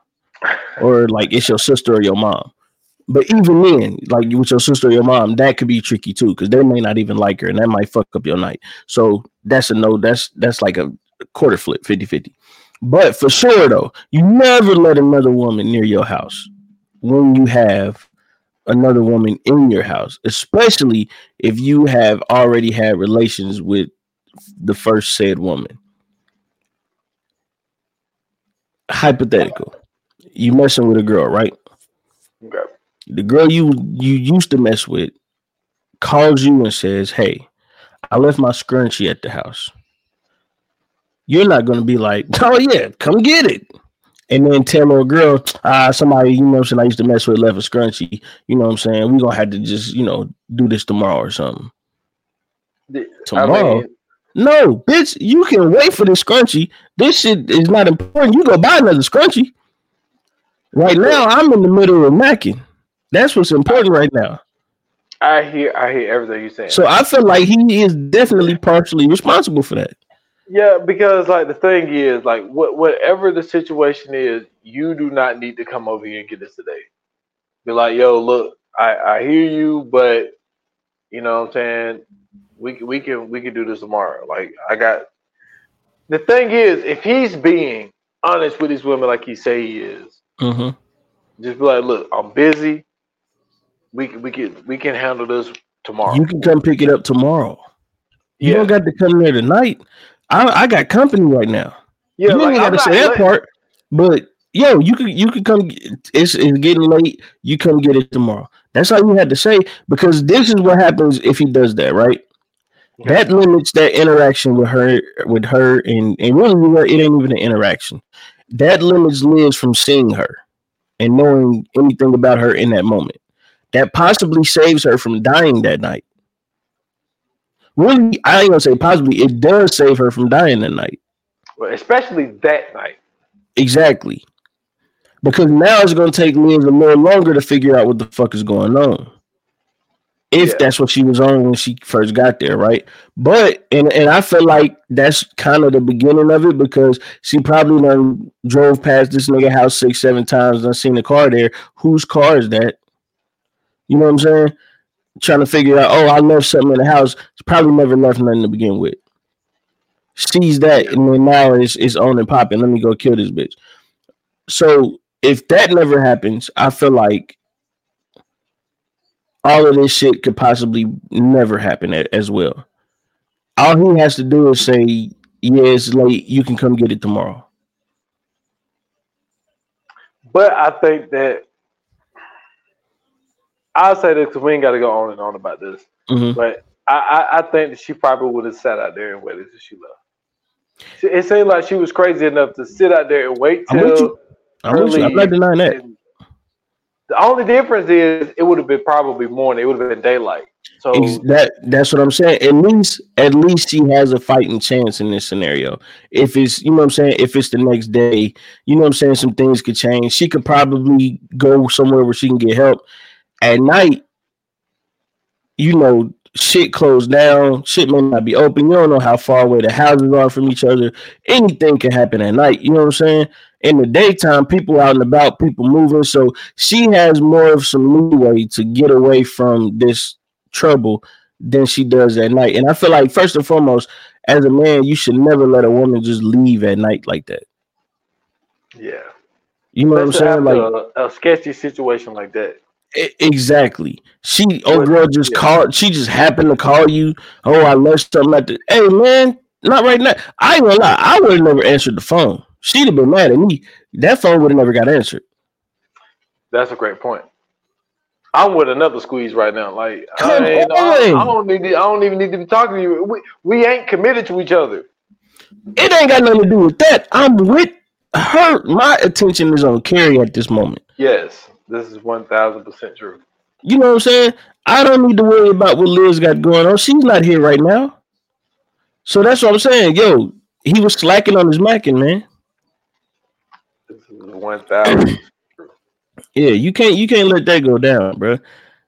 or like it's your sister or your mom. But even then, like with your sister or your mom, that could be tricky too, because they may not even like her and that might fuck up your night. So that's a no, that's that's like a quarter flip, 50-50. But for sure though, you never let another woman near your house when you have another woman in your house, especially if you have already had relations with the first said woman. Hypothetical. You messing with a girl, right? Okay. the girl you you used to mess with calls you and says, "Hey, I left my scrunchie at the house." You're not gonna be like, "Oh yeah, come get it," and then tell her girl, "Ah, somebody you know saying I used to mess with left a scrunchie." You know what I'm saying? We're gonna have to just you know do this tomorrow or something. The- Tomorrow? No, bitch, you can wait for this scrunchie. This shit is not important. You go buy another scrunchie. Right now, I'm in the middle of macking. That's what's important right now. I hear I hear everything you're saying. So I feel like he is definitely partially responsible for that. Yeah, because like the thing is, like what whatever the situation is, you do not need to come over here and get this today. Be like, yo, look, I I hear you, but you know what I'm saying we can we can we can do this tomorrow. Like I got the thing is, if he's being honest with these women like he say he is, Mm-hmm. just be like, look, I'm busy. We can we can we can handle this tomorrow. You can come pick it up tomorrow. You yeah, don't got to come there tonight. I, I got company right now. yeah. you like, ain't got to say that part, but yo, you could you could come. It's it's getting late. You come get it tomorrow. That's all you had to say because this is what happens if he does that, right? Okay. That limits that interaction with her, with her, and and really, it ain't even an interaction. That limits Liz from seeing her and knowing anything about her in that moment. That possibly saves her from dying that night. Really, I ain't gonna say possibly. It does save her from dying that night. Well, especially that night. Exactly. Because now it's going to take Liz a little longer to figure out what the fuck is going on. If Yeah. that's what she was on when she first got there, right? But and and I feel like that's kind of the beginning of it because she probably done drove past this nigga house six, seven times and seen the car there. Whose car is that? You know what I'm saying? Trying to figure out, oh, I left something in the house. She probably never left nothing to begin with. Sees that, and then now it's it's on and popping. Let me go kill this bitch. So if that never happens, I feel like all of this shit could possibly never happen as well. All he has to do is say, "Yeah, it's late. You can come get it tomorrow." But I think that I'll say this because we ain't got to go on and on about this. Mhm. But I, I, I think that she probably would have sat out there and waited till she left. It seemed like she was crazy enough to sit out there and wait till. I'm, with you. I'm not denying that. the only difference is it would have been probably morning. It would have been daylight. So that that's what I'm saying. At least at least she has a fighting chance in this scenario. If it's you know what I'm saying, if it's the next day, you know what I'm saying, some things could change. She could probably go somewhere where she can get help. At night, you know, shit closed down, shit may not be open. You don't know how far away the houses are from each other. Anything can happen at night, you know what I'm saying? In the daytime, people out and about, people moving. So she has more of some leeway to get away from this trouble than she does at night. And I feel like first and foremost, as a man, you should never let a woman just leave at night like that. yeah, You know what I'm saying? Like a, a sketchy situation like that. Exactly. She oh But- girl just yeah. called. She just happened to call you. Oh, I left something at the. Hey man, not right now. I ain't gonna lie. I would have never answered the phone. She'd have been mad at me. That phone would have never got answered. That's a great point. I'm with another squeeze right now. Like I, Come ain't- I, on. I don't need. To, I don't even need to be talking to you. We, we ain't committed to each other. It ain't got nothing to do with that. I'm with her. My attention is on Cari at this moment. Yes, this is one thousand percent true. You know what I'm saying? I don't need to worry about what Liz got going on. She's not here right now. So that's what I'm saying. Yo, he was slacking on his macking, man. This is one thousand. Yeah, you can't you can't let that go down, bro.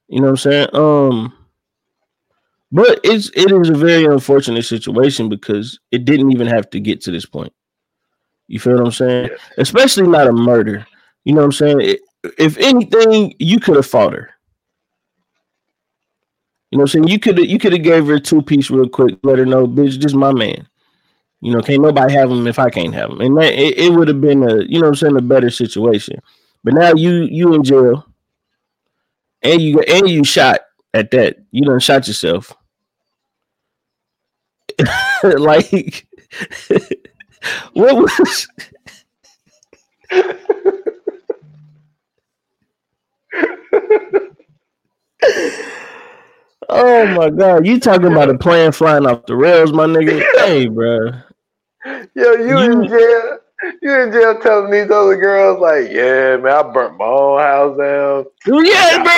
You know what I'm saying? Um but it's it is a very unfortunate situation because it didn't even have to get to this point. You feel what I'm saying? Especially not a murder. You know what I'm saying? It- if anything, you could have fought her. You know what I'm saying? You could you could have gave her two piece real quick, let her know, bitch, just my man. You know, can't nobody have him if I can't have him. And that it, it would have been a you know what I'm saying, a better situation. But now you you in jail, and you and you shot at that. You done shot yourself. like what was Oh my god, you talking about a plane flying off the rails, my nigga? Hey, bro. Yo, you, in jail? You in jail telling these other girls like, yeah, man, I burnt my own house down. Yeah, bro.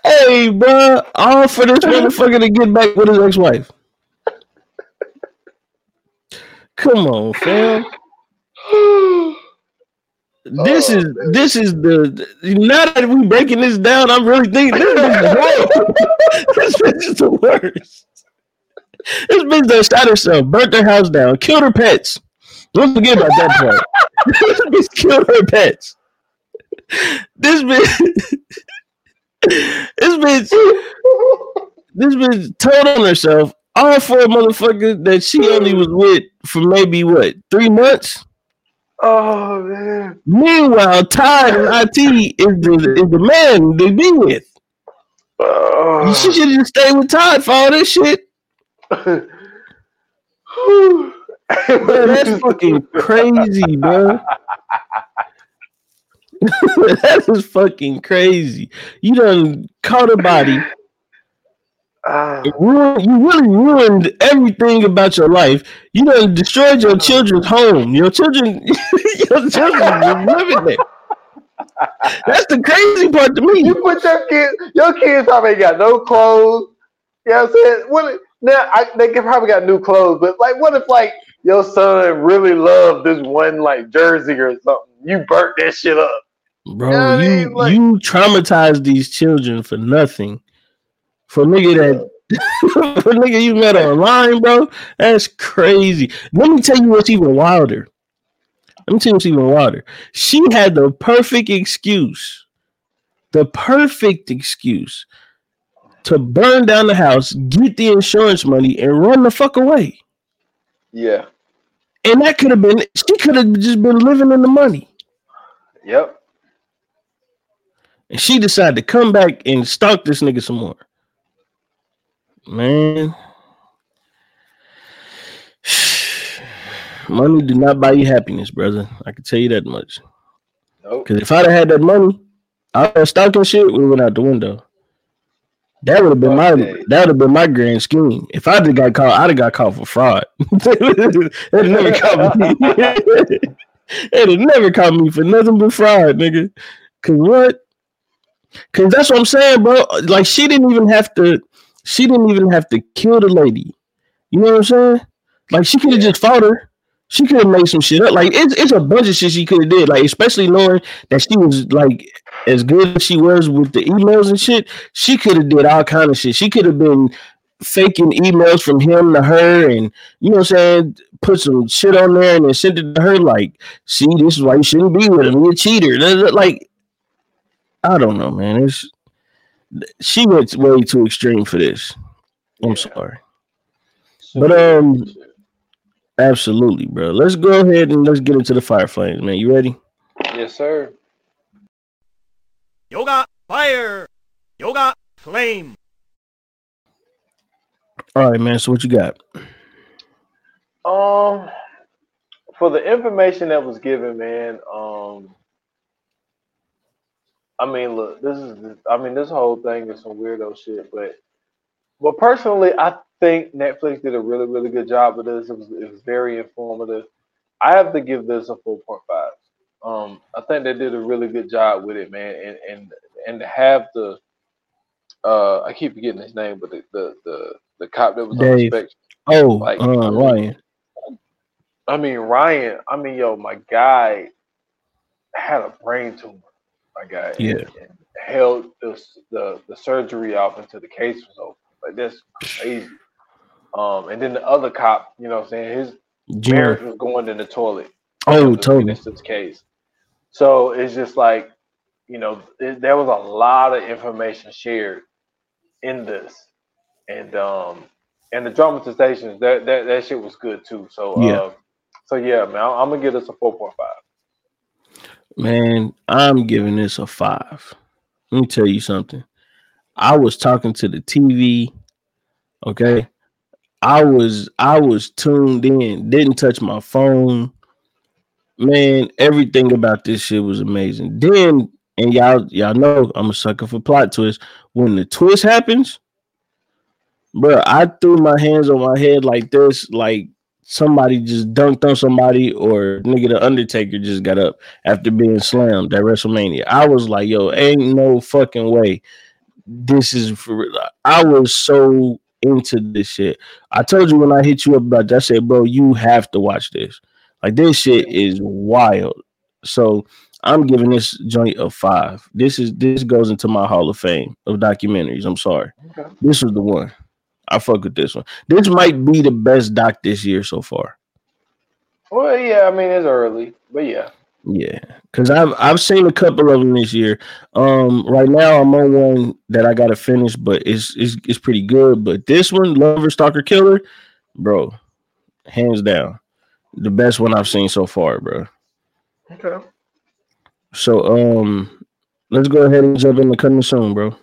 hey, bro, all for this motherfucker to get back with his ex-wife. Come on, fam. This Oh, is this is the now that we breaking this down, I'm really thinking this is this is the worst. This bitch that shot herself, burnt her house down, killed her pets. Don't forget about that part. this bitch killed her pets. This bitch, this bitch, this bitch told on herself. All for a motherfucker that she only was with for maybe what three months. Oh man. Meanwhile, Todd in IT is the is the man to be with. Oh. She should just stay with Todd for all this shit. Bro, that's fucking crazy, bro. that is fucking crazy. You done caught a body. Ah. It ruined- you really ruined everything about your life. You done destroyed your children's home. Your children, your children were living there. That's the crazy part to me. you put your kids, your kids probably got no clothes. You know what I'm saying? What now I, they probably got new clothes, but like, what if like your son really loved this one like jersey or something? You burnt that shit up. Bro, Yeah, I you mean, like- you traumatized these children for nothing. For nigga that for nigga you met online, bro. That's crazy. Let me tell you what's even wilder. Let me tell you what's even wilder. She had the perfect excuse, the perfect excuse to burn down the house, get the insurance money, and run the fuck away. Yeah. And that could have been she could have just been living in the money. Yep. And she decided to come back and stalk this nigga some more. Man. Money do not buy you happiness, brother. I can tell you that much. Nope. Because if I'd have had that money, all that stalking shit we went out the window. That would have been my that would have been my grand scheme. If I'd have got caught, I'd have got caught for fraud. They'd never caught me. They'd never caught me for nothing but fraud, nigga. Cause what? Cause that's what I'm saying, bro. Like she didn't even have to. She didn't even have to kill the lady. You know what I'm saying? Like she could have just fought her. She could have made some shit up. Like it's it's a bunch of shit she could have did. Like especially knowing that she was like as good as she was with the emails and shit. She could have did all kind of shit. She could have been faking emails from him to her, and you know what I'm saying. Put some shit on there and then sent it to her. Like, see, this is why you shouldn't be with him. You're a cheater. Like, I don't know, man. It's she went way too extreme for this. I'm Yeah. sorry. But, um, Absolutely, bro. Let's go ahead and let's get into the fire flames, man. You ready? yes, sir. Yoga fire. Yoga flame. All right, man. So what you got? Um, for the information that was given, man. Um, I mean, look, this is. I mean, this whole thing is some weirdo shit, but, but personally, I think Netflix did a really, really good job with this. It was, it was very informative. I have to give this a four point five. Um, I think they did a really good job with it, man, and and and to have the, uh, I keep forgetting his name, but the the the, the cop that was Dave. on inspection. Oh, like uh, Ryan. I mean Ryan. I mean, yo, my guy had a brain tumor. My guy. Yeah. Held the, the the surgery off until the case was over. Like that's crazy. Um, and then the other cop, you know, what I'm saying his Jim. marriage was going in the toilet. Oh, totally. This case. So it's just like, you know, it, there was a lot of information shared in this, and um, and the dramatizations that that that shit was good too. So yeah, uh, so yeah, man, I'm, I'm gonna give this a four point five. Man, I'm giving this a five. Let me tell you something. I was talking to the TV. Okay. I was I was tuned in, didn't touch my phone. Man, everything about this shit was amazing. Then, and y'all y'all know I'm a sucker for plot twists. When the twist happens, bro, I threw my hands on my head like this, like somebody just dunked on somebody, or nigga the Undertaker just got up after being slammed at WrestleMania. I was like, yo, ain't no fucking way. This is for real. I was so into this shit. I told you when I hit you up about that, I said, bro, you have to watch this. Like this shit is wild. So I'm giving this joint a five. This is this goes into my Hall of Fame of documentaries. I'm sorry. Okay. This was the one. I fuck with this one. This might be the best doc this year so far. Well, yeah, I mean it's early, but yeah. Yeah, because I've I've seen a couple of them this year. Um, right now I'm on one that I gotta finish, but it's it's it's pretty good. But this one, Lover Stalker Killer, bro, hands down, the best one I've seen so far, bro. Okay. So um, let's go ahead and jump into coming soon, bro.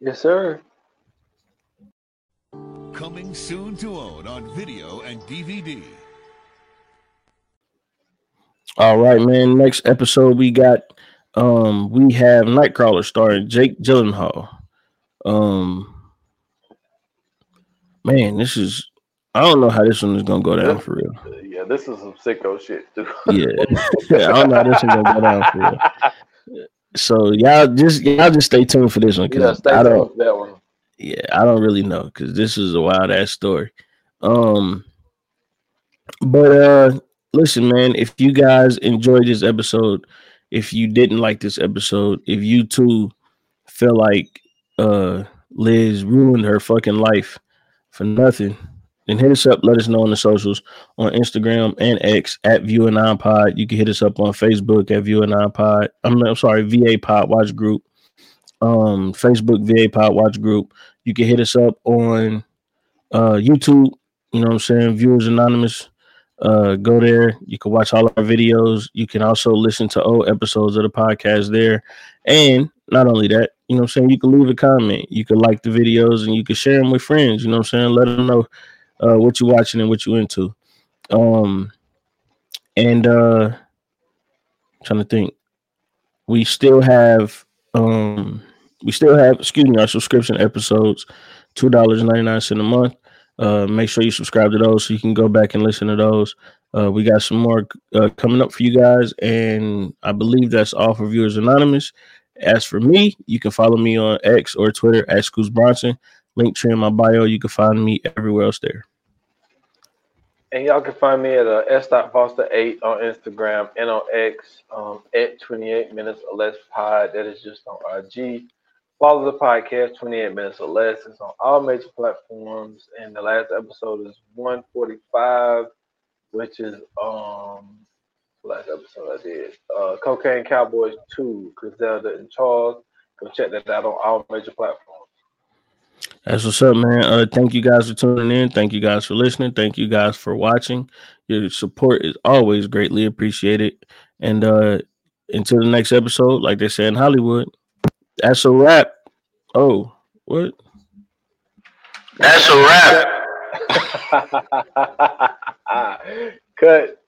Yes, sir. Coming soon to own on video and DVD. All right, man. Next episode we got um we have Nightcrawler starring Jake Gyllenhaal. Um man, this is I don't know how this one is gonna go down for real. Yeah, this is some sicko shit too. yeah. I don't know how this one gonna go down for real. So y'all just y'all just stay tuned for this one because yeah, I don't that one. Yeah, I don't really know because this is a wild ass story. Um but uh listen, man, if you guys enjoyed this episode, if you didn't like this episode, if you too feel like uh Liz ruined her fucking life for nothing, then hit us up. Let us know on the socials on Instagram and X at View Anon Pod. You can hit us up on Facebook at View Anon Pod. I'm, I'm sorry, VA Pod Watch Group. Um, Facebook VA Pod Watch Group. You can hit us up on uh YouTube. You know what I'm saying? Viewers Anonymous. Uh, go there. You can watch all our videos. You can also listen to old episodes of the podcast there. And not only that, you know what I'm saying? You can leave a comment. You can like the videos and you can share them with friends. You know what I'm saying? Let them know uh, what you're watching and what you're into. Um, and uh, I'm trying to think. We still have um we still have excuse me our subscription episodes, two dollars ninety nine cent a month. Uh, make sure you subscribe to those so you can go back and listen to those. Uh, we got some more uh, coming up for you guys, and I believe that's all for Viewers Anonymous. As for me, you can follow me on X or Twitter at Scoots Bronson. Link tree in my bio. You can find me everywhere else there. And y'all can find me at uh, s.foster8 on Instagram and on X um, at 28 minutes or less pod. That is just on IG. Follow the podcast 28 minutes or less. It's on all major platforms. And the last episode is 145, which is um last episode I did. Uh Cocaine Cowboys 2, Griselda and Charles. Go check that out on all major platforms. That's what's up, man. Uh, thank you guys for tuning in. Thank you guys for listening. Thank you guys for watching. Your support is always greatly appreciated. And uh, until the next episode, like they say in Hollywood, that's a wrap. Oh, What? That's a wrap. Cut.